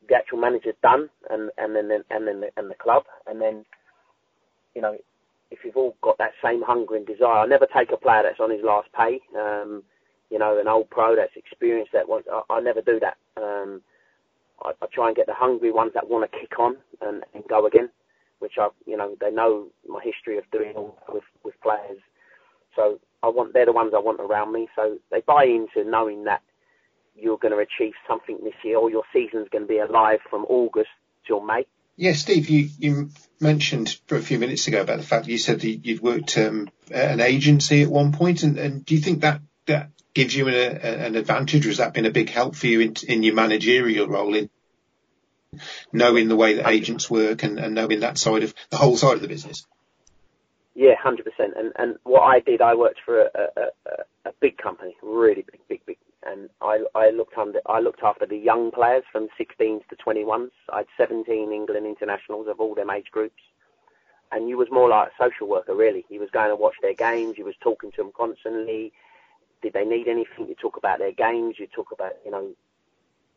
the actual manager's done and, and then and then the, and the club and then you know if you've all got that same hunger and desire. I never take a player that's on his last pay. Um, you know, an old pro that's experienced that wants. I, I never do that. Um, I, I try and get the hungry ones that want to kick on and, and go again, which I, you know, they know my history of doing with with players. So I want they're the ones I want around me. So they buy into knowing that you're going to achieve something this year, or your season's going to be alive from August till May. Yeah, Steve, you, you mentioned a few minutes ago about the fact that you said that you'd worked um, at an agency at one point, and, and do you think that that gives you an, an advantage, or has that been a big help for you in, in your managerial role in knowing the way that agents work and, and knowing that side of the whole side of the business? Yeah, hundred percent. And and what I did, I worked for a, a, a, big company, really big, big, big and I, I looked under, I looked after the young players from 16s to 21s. I had 17 England internationals of all them age groups, and you was more like a social worker really. You was going to watch their games, you was talking to them constantly. Did they need anything? You talk about their games. You talk about, you know,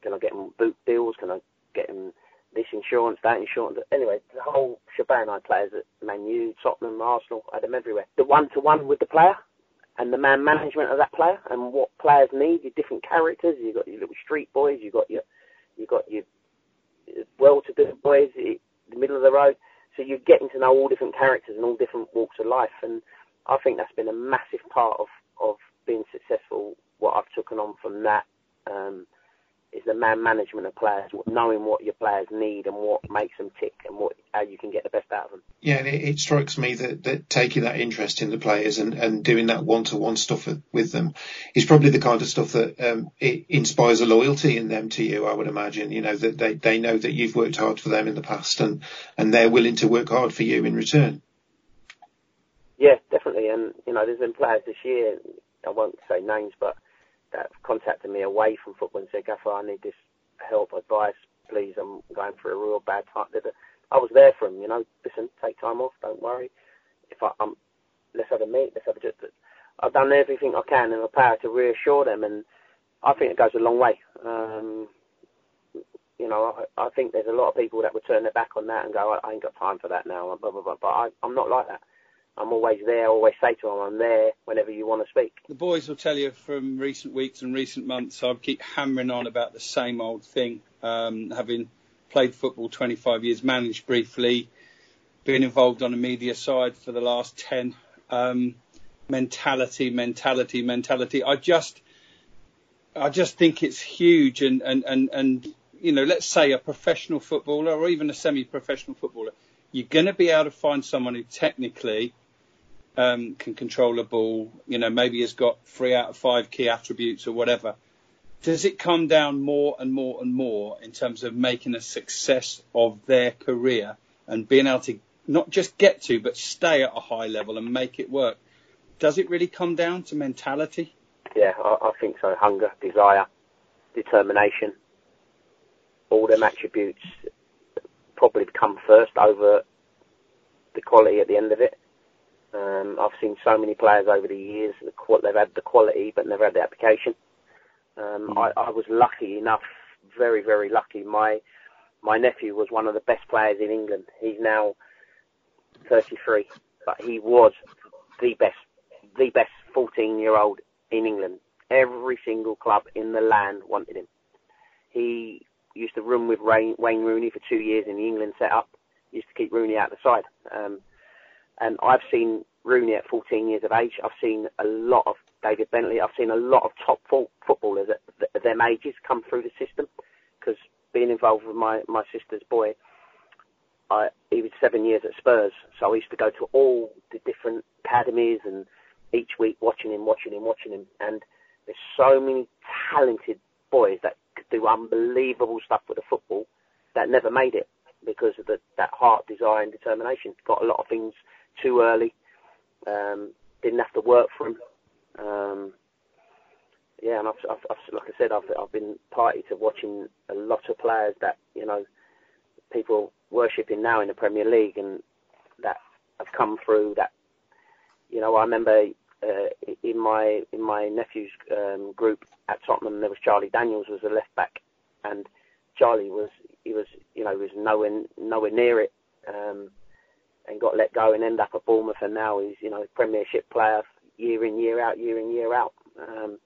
can I get them boot deals? Can I get them this insurance, that insurance? Anyway, the whole shebang. I players at Man U, Tottenham, Arsenal. I had them everywhere. The one to one with the player and the man management of that player and what players need, your different characters. You've got your little street boys, you've got your you've got your well-to-do boys, the middle of the road. So you're getting to know all different characters and all different walks of life, and I think that's been a massive part of of being successful. What I've taken on from that. Um, is the man management of players, knowing what your players need and what makes them tick and what how you can get the best out of them. Yeah, and it, it strikes me that, that taking that interest in the players and, and doing that one to one stuff with them is probably the kind of stuff that um, it inspires a loyalty in them to you. I would imagine, you know, that they, they know that you've worked hard for them in the past and and they're willing to work hard for you in return. Yeah, definitely, and you know, there's been players this year. I won't say names, but that contacted me away from football and said, Gaffer, I need this help, advice, please. I'm going through a real bad time. I was there for him, you know. Listen, take time off. Don't worry. If I'm, let's have a meet. Let's have a. Just, I've done everything I can in my power to reassure them, and I think it goes a long way. Um, you know, I, I think there's a lot of people that would turn their back on that and go, I, I ain't got time for that now, blah blah blah. But I, I'm not like that. I'm always there, I always say to them, I'm there whenever you want to speak. The boys will tell you from recent weeks and recent months, I keep hammering on about the same old thing. Um, having played football 25 years, managed briefly, been involved on the media side for the last 10. Um, mentality, mentality, mentality. I just, I just think it's huge. And, and, and, and, you know, let's say a professional footballer or even a semi-professional footballer, you're going to be able to find someone who technically um, can control a ball, you know, maybe has got three out of five key attributes or whatever. Does it come down more and more and more in terms of making a success of their career and being able to not just get to, but stay at a high level and make it work? Does it really come down to mentality? Yeah, I, I think so. Hunger, desire, determination, all them attributes probably come first over the quality at the end of it. Um, I've seen so many players over the years, they've had the quality but never had the application. Um, mm. I, I was lucky enough, very, very lucky. My my nephew was one of the best players in England. He's now 33, but he was the best, the best 14 year old in England. Every single club in the land wanted him. He used to room with Wayne Rooney for two years in the England setup. Used to keep Rooney out the side. Um, and I've seen Rooney at 14 years of age. I've seen a lot of David Bentley. I've seen a lot of top footballers at, at them ages come through the system. Because being involved with my, my sister's boy, I, he was seven years at Spurs, so I used to go to all the different academies and each week watching him, watching him, watching him. And there's so many talented boys that could do unbelievable stuff with the football that never made it. because of the, that heart, desire, and determination. Got a lot of things too early. Um, didn't have to work for him. Um, yeah, and I've, I've, I've, like I said, I've, I've been party to watching a lot of players that you know people worshipping now in the Premier League, and that have come through. That you know, I remember uh, in my in my nephew's um, group at Tottenham, there was Charlie Daniels was a left back, and Charlie was he was you know he was nowhere nowhere near it, um, and got let go and ended up at Bournemouth, and now he's you know Premiership player year in year out, year in year out. Um,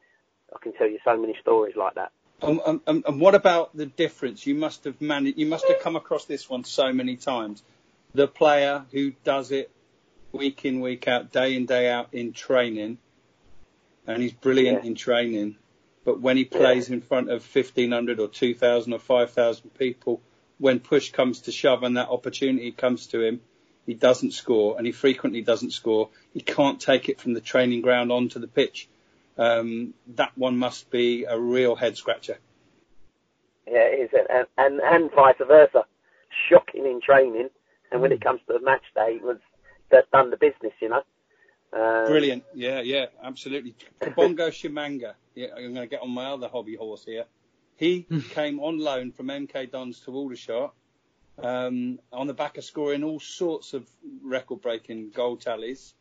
I can tell you so many stories like that. Um, um, um, and what about the difference? You must have managed. You must have come across this one so many times. The player who does it week in, week out, day in, day out in training, and he's brilliant yeah. in training. But when he plays yeah. in front of 1,500 or 2,000 or 5,000 people, when push comes to shove and that opportunity comes to him, he doesn't score, and he frequently doesn't score. He can't take it from the training ground onto the pitch um, that one must be a real head scratcher. Yeah, it is, and, and and vice versa. Shocking in training, and when it comes to the match day, it was that done the business, you know. Um, Brilliant, yeah, yeah, absolutely. Bongo Tshimanga. yeah, I'm going to get on my other hobby horse here. He came on loan from MK Dons to Aldershot um, on the back of scoring all sorts of record-breaking goal tallies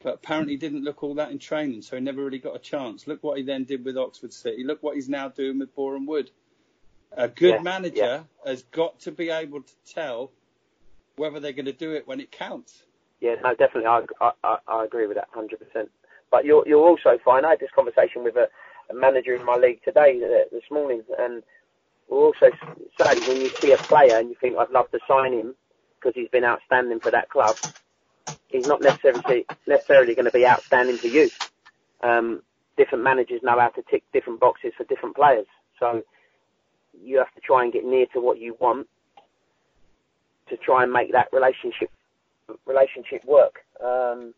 but apparently didn't look all that in training, so he never really got a chance. Look what he then did with Oxford City. Look what he's now doing with Boreham Wood. A good yeah, manager yeah. has got to be able to tell whether they're going to do it when it counts. Yeah, no, definitely, I, I, I agree with that 100%. But you'll, you'll also find, I had this conversation with a, a manager in my league today, uh, this morning, and we'll also say when you see a player and you think, I'd love to sign him because he's been outstanding for that club, he's not necessarily necessarily going to be outstanding for you. Um, different managers know how to tick different boxes for different players, so you have to try and get near to what you want to try and make that relationship relationship work. Um,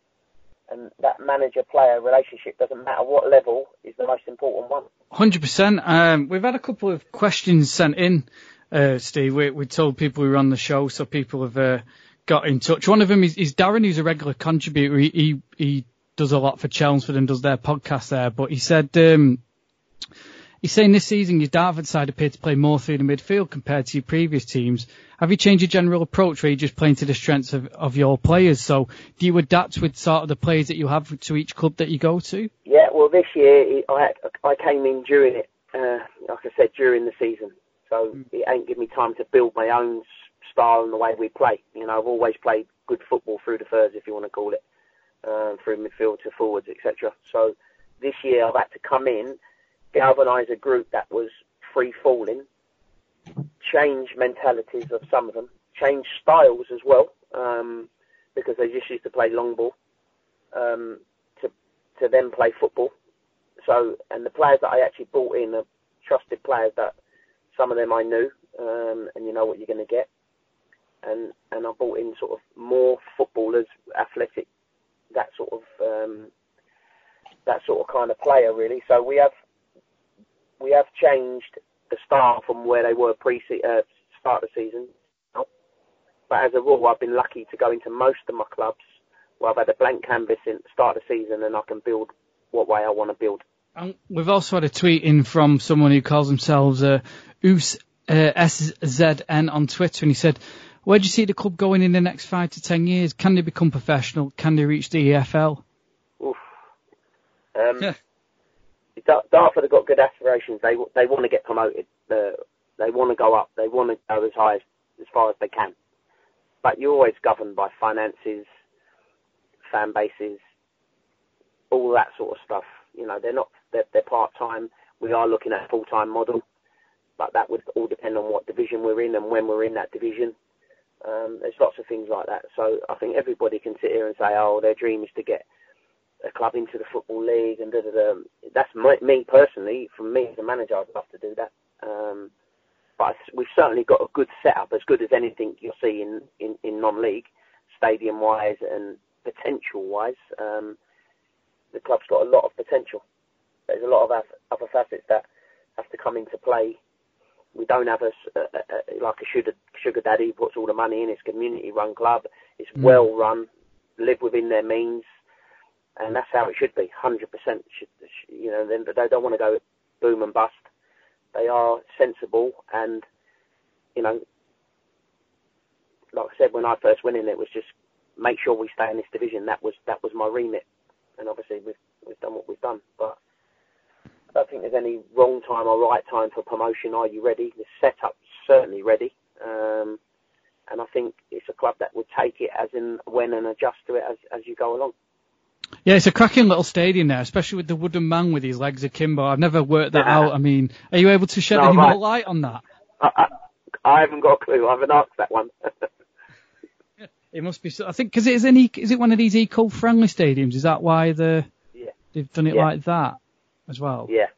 and that manager-player relationship doesn't matter what level is the most important one. Hundred um, percent. We've had a couple of questions sent in, uh, Steve. We, we told people we were on the show, so people have uh, got in touch. One of them is, is Darren, who's a regular contributor. He, he, he does a lot for Chelmsford and does their podcast there. But he said, um, he's saying this season your Dartford side appear to play more through the midfield compared to your previous teams. Have you changed your general approach where you're just playing to the strengths of, of your players? So do you adapt with sort of the players that you have to each club that you go to? Yeah, well this year I, I came in during it, uh, like I said, during the season. So mm. it ain't given me time to build my own style and the way we play. You know, I've always played good football through the thirds, if you want to call it, um, through midfield to forwards, etc. So this year I've had to come in, galvanise a group that was free falling, change mentalities of some of them, change styles as well, um, because they just used to play long ball, um, to to then play football. So, and the players that I actually brought in are trusted players that some of them I knew, um, and you know what you're going to get and and I brought in sort of more footballers, athletic, that sort of um, that sort of kind of player really. So we have we have changed the style from where they were pre uh, start of the season. But as a rule, I've been lucky to go into most of my clubs where I've had a blank canvas in start of the season and I can build what way I want to build. And we've also had a tweet in from someone who calls themselves uh, Us uh, SZN on Twitter, and he said, where do you see the club going in the next five to ten years? Can they become professional? Can they reach the EFL? Oof. Um, yeah. Dartford have got good aspirations. They they want to get promoted. Uh, they want to go up. They want to go as high as, as far as they can. But you're always governed by finances, fan bases, all that sort of stuff. You know, they're not they're, they're part time. We are looking at a full time model, but that would all depend on what division we're in and when we're in that division. Um, there's lots of things like that. So I think everybody can sit here and say, oh, their dream is to get a club into the football league and da da da. That's my, me personally. From me as a manager, I'd love to do that. Um, but we've certainly got a good setup, as good as anything you'll see in, in, in non-league, stadium-wise and potential-wise. Um, the club's got a lot of potential. There's a lot of other facets that have to come into play we don't have a, a, a like a sugar, sugar daddy who puts all the money in. It's community run club. It's mm. well run, live within their means, and that's how it should be. Hundred percent. You know, then they don't want to go boom and bust. They are sensible, and you know, like I said when I first went in, it was just make sure we stay in this division. That was that was my remit, and obviously we've we've done what we've done, but. I don't think there's any wrong time or right time for promotion. Are you ready? The setup's certainly ready. Um, and I think it's a club that would take it as in when and adjust to it as, as you go along. Yeah, it's a cracking little stadium there, especially with the wooden man with his legs akimbo. I've never worked that yeah. out. I mean, are you able to shed no, any right. more light on that? I, I, I, haven't got a clue. I haven't asked that one. it must be. So I think because it is an is it one of these eco-friendly stadiums? Is that why the yeah. they've done it yeah. like that as well? Yeah, yeah, it is. Yeah.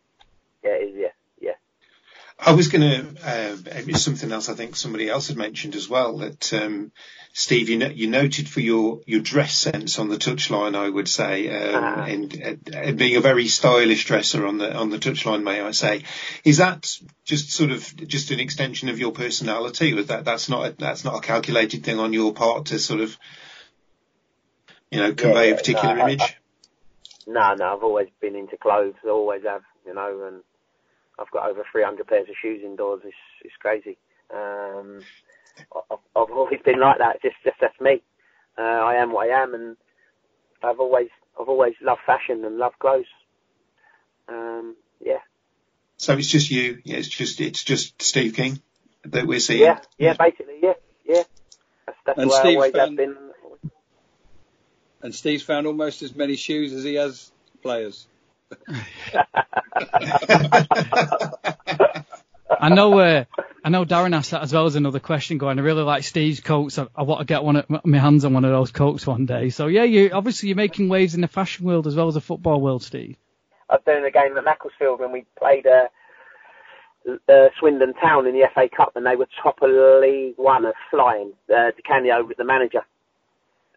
I was going to, uh, it's something else I think somebody else had mentioned as well that, um, Steve, you, you noted for your, your dress sense on the touchline, I would say, um, uh-huh. and, uh, being a very stylish dresser on the, on the touchline, may I say. Is that just sort of, just an extension of your personality? Or that, that's not, a, that's not a calculated thing on your part to sort of, you know, convey yeah, a particular no, image? I, I, no, no, I've always been into clothes, always have, you know, and, I've got over 300 pairs of shoes indoors. It's, it's crazy. Um, I've, I've always been like that. Just, just that's me. Uh, I am what I am, and I've always, I've always loved fashion and loved clothes. Um, yeah. So it's just you. Yeah, it's just, it's just Steve King that we're seeing. Yeah, yeah, basically, yeah, yeah. That's, that's and Steve I always found, have been. And Steve's found almost as many shoes as he has players. I know, uh, I know Darren asked that as well as another question going, I really like Steve's coats. I, I want to get one of my hands on one of those coats one day. So yeah, you, obviously you're making waves in the fashion world as well as the football world, Steve. I was doing a game at Macclesfield when we played, uh, uh, Swindon Town in the FA Cup and they were top of League One of flying. Uh, Di Canio was the manager.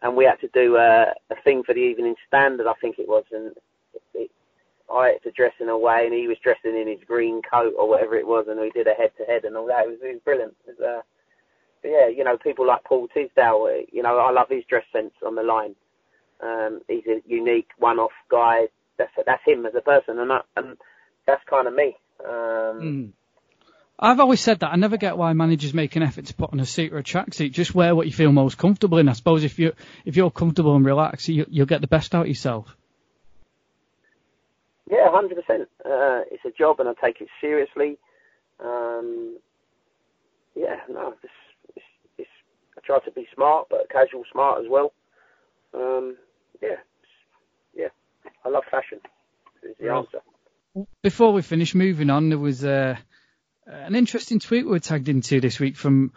And we had to do uh, a thing for the Evening Standard, I think it was, and I had to dress in a way, and he was dressing in his green coat or whatever it was, and we did a head to head and all that. It was, it was brilliant. It was, uh, but yeah, you know, people like Paul Tisdale, uh, you know, I love his dress sense on the line. Um, he's a unique, one-off guy. That's that's him as a person, and that, and that's kind of me. Um, mm. I've always said that I never get why managers make an effort to put on a suit or a tracksuit. Just wear what you feel most comfortable in. I suppose if you if you're comfortable and relaxed, you, you'll get the best out of yourself. Yeah, hundred uh, percent. It's a job, and I take it seriously. Um, yeah, no, it's, it's, it's, I try to be smart, but casual smart as well. Um, yeah, yeah, I love fashion. Is the answer. Before we finish, moving on, there was uh, an interesting tweet we were tagged into this week from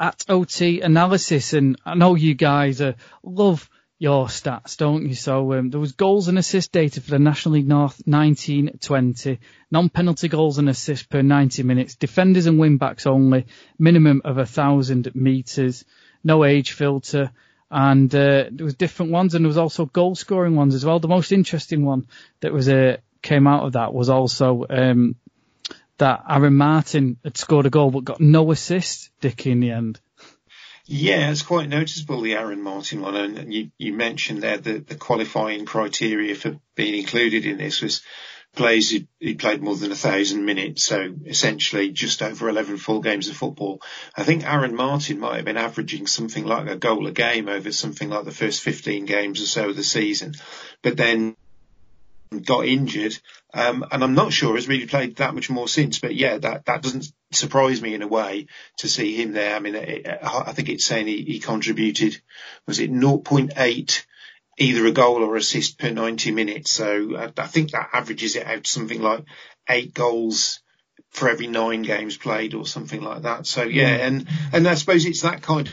at OT Analysis, and I know you guys uh, love your stats, don't you? So um, there was goals and assist data for the National League North 1920, non-penalty goals and assists per 90 minutes, defenders and wing-backs only, minimum of a thousand meters, no age filter, and uh, there was different ones, and there was also goal-scoring ones as well. The most interesting one that was uh, came out of that was also um, that Aaron Martin had scored a goal but got no assist, Dicky, in the end. Yeah, it's quite noticeable, the Aaron Martin one. And you, you mentioned there that the qualifying criteria for being included in this was players who, who played more than a thousand minutes. So essentially just over 11 full games of football. I think Aaron Martin might have been averaging something like a goal a game over something like the first 15 games or so of the season. But then got injured, um, and I'm not sure has really played that much more since. But yeah, that that doesn't surprise me in a way to see him there. I mean, it, I think it's saying he, he contributed was it 0.8 either a goal or assist per 90 minutes. So I, I think that averages it out to something like eight goals for every nine games played or something like that. So yeah, and and I suppose it's that kind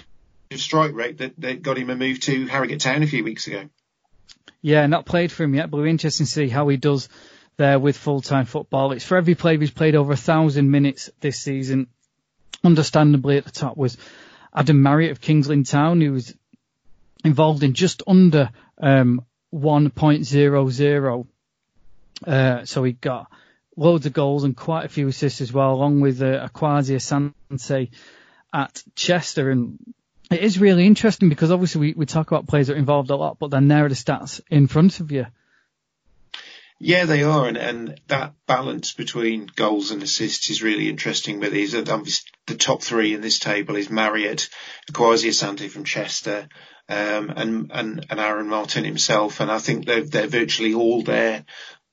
of strike rate that, that got him a move to Harrogate Town a few weeks ago. Yeah, not played for him yet, but we're interested to see how he does there with full-time football. It's for every player who's played over a thousand minutes this season. Understandably, at the top was Adam Marriott of Kings Lynn Town, who was involved in just under um, 1.00. Uh, so he got loads of goals and quite a few assists as well, along with uh, Kwasi Asante at Chester. And it is really interesting because obviously we, we talk about players that are involved a lot, but then there are the stats in front of you. Yeah, they are, and, and that balance between goals and assists is really interesting. But these, the top three in this table is Marriott, Kwasi Asante from Chester, um, and, and and Aaron Martin himself, and I think they're they're virtually all there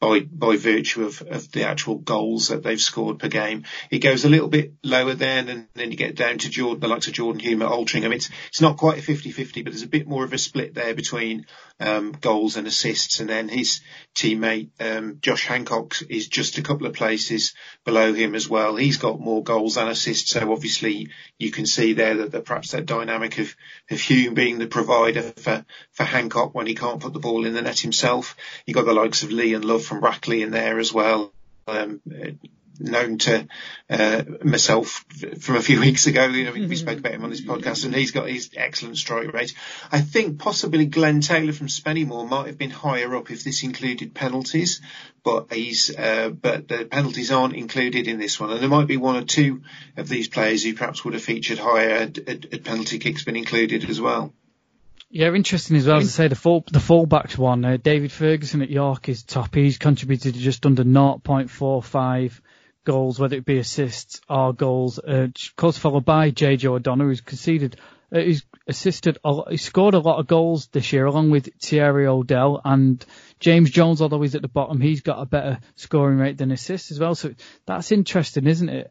by by virtue of, of the actual goals that they've scored per game. It goes a little bit lower then, and then you get down to Jordan, the likes of Jordan Hulme at Altrincham. It's it's not quite a 50-50, but there's a bit more of a split there between um, goals and assists. And then his teammate um, Josh Hancock is just a couple of places below him as well. He's got more goals than assists, so obviously you can see there that, that perhaps that dynamic of of Hulme being the provider for for Hancock when he can't put the ball in the net himself. You have got the likes of Lee Ndlovu from Brackley in there as well. Um, known to uh, myself from a few weeks ago. You know, we, spoke about him on this podcast, and he's got his excellent strike rate. I think possibly Glenn Taylor from Spennymoor might have been higher up if this included penalties, but he's uh, but the penalties aren't included in this one, and there might be one or two of these players who perhaps would have featured higher at, at penalty kicks been included as well. Yeah, interesting as well. As I say, the full the fullbacks one, uh, David Ferguson at York is top. He's contributed just under 0.45 goals, whether it be assists or goals. Uh, close followed by JJ O'Donnell, who's conceded, uh, he's assisted, a, he scored a lot of goals this year, along with Thierry Odell and James Jones. Although he's at the bottom, he's got a better scoring rate than assists as well. So that's interesting, isn't it?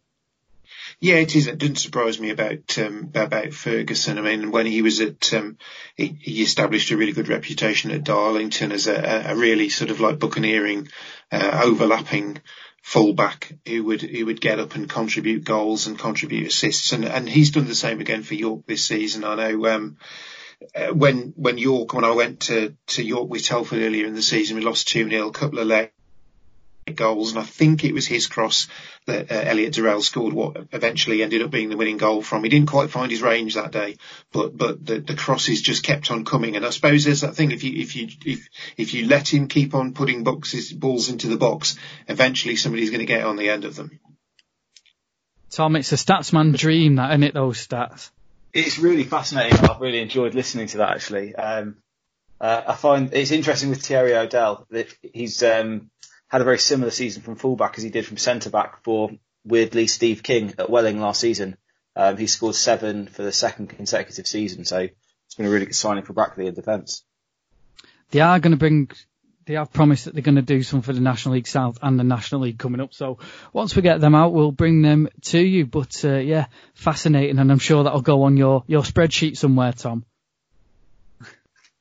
Yeah, it is. It didn't surprise me about um, about Ferguson. I mean, when he was at, um, he, he, established a really good reputation at Darlington as a, a really sort of like buccaneering, uh, overlapping fullback who would who would get up and contribute goals and contribute assists, and and he's done the same again for York this season. I know. Um, uh, when when York when I went to to York with Telford earlier in the season, we lost two 0 a couple of late goals, and I think it was his cross that uh, Elliot Durrell scored what eventually ended up being the winning goal from. He didn't quite find his range that day, but but the, the crosses just kept on coming. And I suppose there's that thing if you if you if if you let him keep on putting boxes balls into the box, eventually somebody's going to get on the end of them. Tom, it's a statsman dream, that isn't it? Those stats. It's really fascinating. I've really enjoyed listening to that actually. Um, uh, I find it's interesting with Thierry Odell that he's um, had a very similar season from fullback as he did from centre back for weirdly Steve King at Welling last season. Um, he scored seven for the second consecutive season, so it's been a really good signing for Brackley in defence. They are going to bring. They have promised that they're going to do some for the National League South and the National League coming up. So once we get them out, we'll bring them to you. But uh, yeah, fascinating, and I'm sure that'll go on your your spreadsheet somewhere, Tom.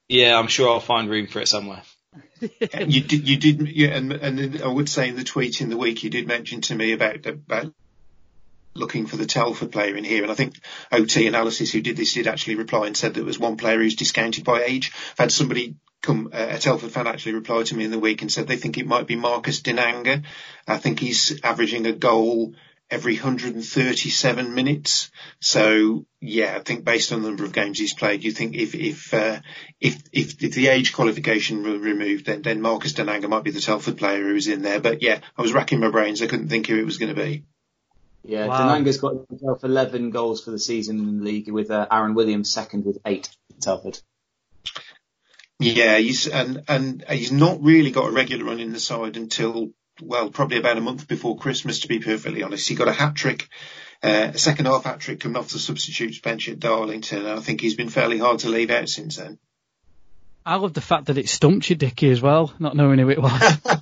Yeah, I'm sure I'll find room for it somewhere. you did, you did, yeah, and, and I would say in the tweet in the week you did mention to me about about looking for the Telford player in here, and I think OT Analysis who did this did actually reply and said there was one player who's discounted by age. I've had somebody come, uh, a Telford fan actually reply to me in the week and said they think it might be Marcus Dinanga. I think he's averaging a goal every 137 minutes. So yeah, I think based on the number of games he's played, you think if if uh, if, if, if the age qualification were removed, then then Marcus Dinanga might be the Telford player who was in there. But yeah, I was racking my brains. I couldn't think who it was going to be. Yeah, wow. Dinanga's got himself 11 goals for the season in the league, with uh, Aaron Williams second with eight at Telford. Yeah, he's and and he's not really got a regular run in the side until well, probably about a month before Christmas, to be perfectly honest. He got a hat trick, uh, a second half hat trick coming off the substitutes bench at Darlington. And I think he's been fairly hard to leave out since then. I love the fact that it stumped you, Dickie, as well, not knowing who it was.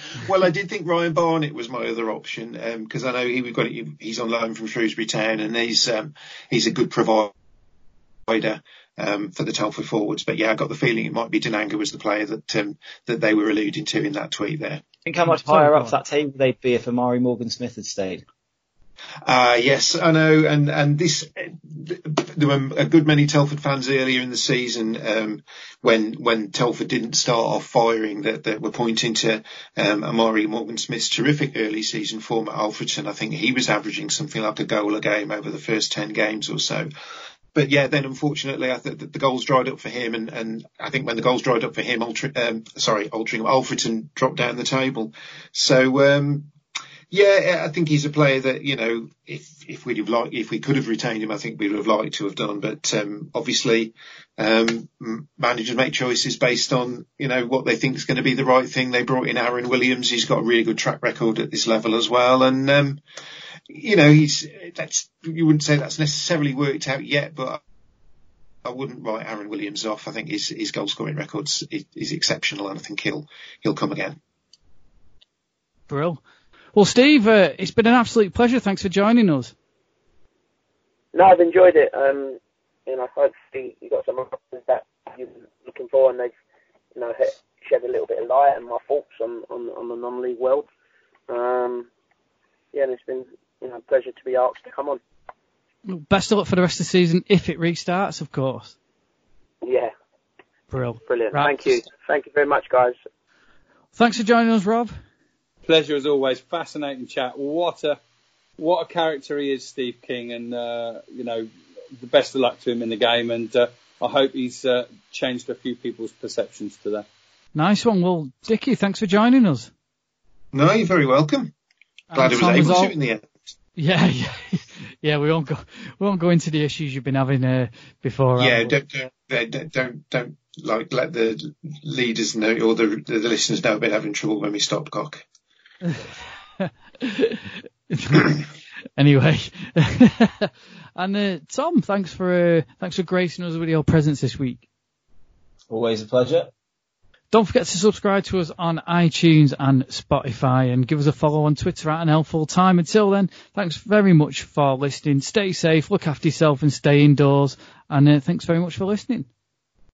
well, I did think Ryan Barnett was my other option because um, I know he, we've got he's on loan from Shrewsbury Town and he's um, he's a good provider um, for the Telford forwards. But yeah, I got the feeling it might be Dinanga was the player that um, that they were alluding to in that tweet there. Think how much higher up that table they'd be if Amari Morgan Smith had stayed. Uh, yes, I know, and and this there were a good many Telford fans earlier in the season um, when when Telford didn't start off firing that, that were pointing to um, Amari Morgan Smith's terrific early season form at Alfreton. I think he was averaging something like a goal a game over the first ten games or so but yeah, then unfortunately, I think the goals dried up for him, and, and I think when the goals dried up for him, Altri- um, sorry, Altrincham, Alfreton dropped down the table. So um, Yeah, I think he's a player that you know, if if we'd have liked, if we could have retained him, I think we would have liked to have done. But um, obviously, um, managers make choices based on you know what they think is going to be the right thing. They brought in Aaron Williams. He's got a really good track record at this level as well, and um, you know he's that's you wouldn't say that's necessarily worked out yet, but I wouldn't write Aaron Williams off. I think his his goal scoring records is, is exceptional, and I think he'll he'll come again. Brill. Well, Steve, uh, it's been an absolute pleasure. Thanks for joining us. No, I've enjoyed it. Um, you know, hopefully you got some answers that you're looking for, and they've, you know, shed a little bit of light and my thoughts on on, on the non-league world. Um, yeah, and it's been you know a pleasure to be asked to come on. Best of luck for the rest of the season if it restarts, of course. Yeah. Brill. Brilliant. Right. Thank you. Thank you very much, guys. Thanks for joining us, Rob. Pleasure as always. Fascinating chat. What a what a character he is, Steve King, and uh, you know the best of luck to him in the game. And uh, I hope he's uh, changed a few people's perceptions today. Nice one. Well, Dickie, thanks for joining us. No, you're very welcome. Glad it was able all... to in the end. Yeah, yeah, yeah. We won't go. We won't go into the issues you've been having uh, before. Yeah, don't, don't, don't, don't, like let the leaders know or the the listeners know about having trouble when we stop cock. anyway, and uh, Tom, thanks for uh, thanks for gracing us with your presence this week. Always a pleasure. Don't forget to subscribe to us on iTunes and Spotify and give us a follow on Twitter at NL Full Time. Until then, thanks very much for listening. Stay safe, look after yourself and stay indoors. And uh, thanks very much for listening.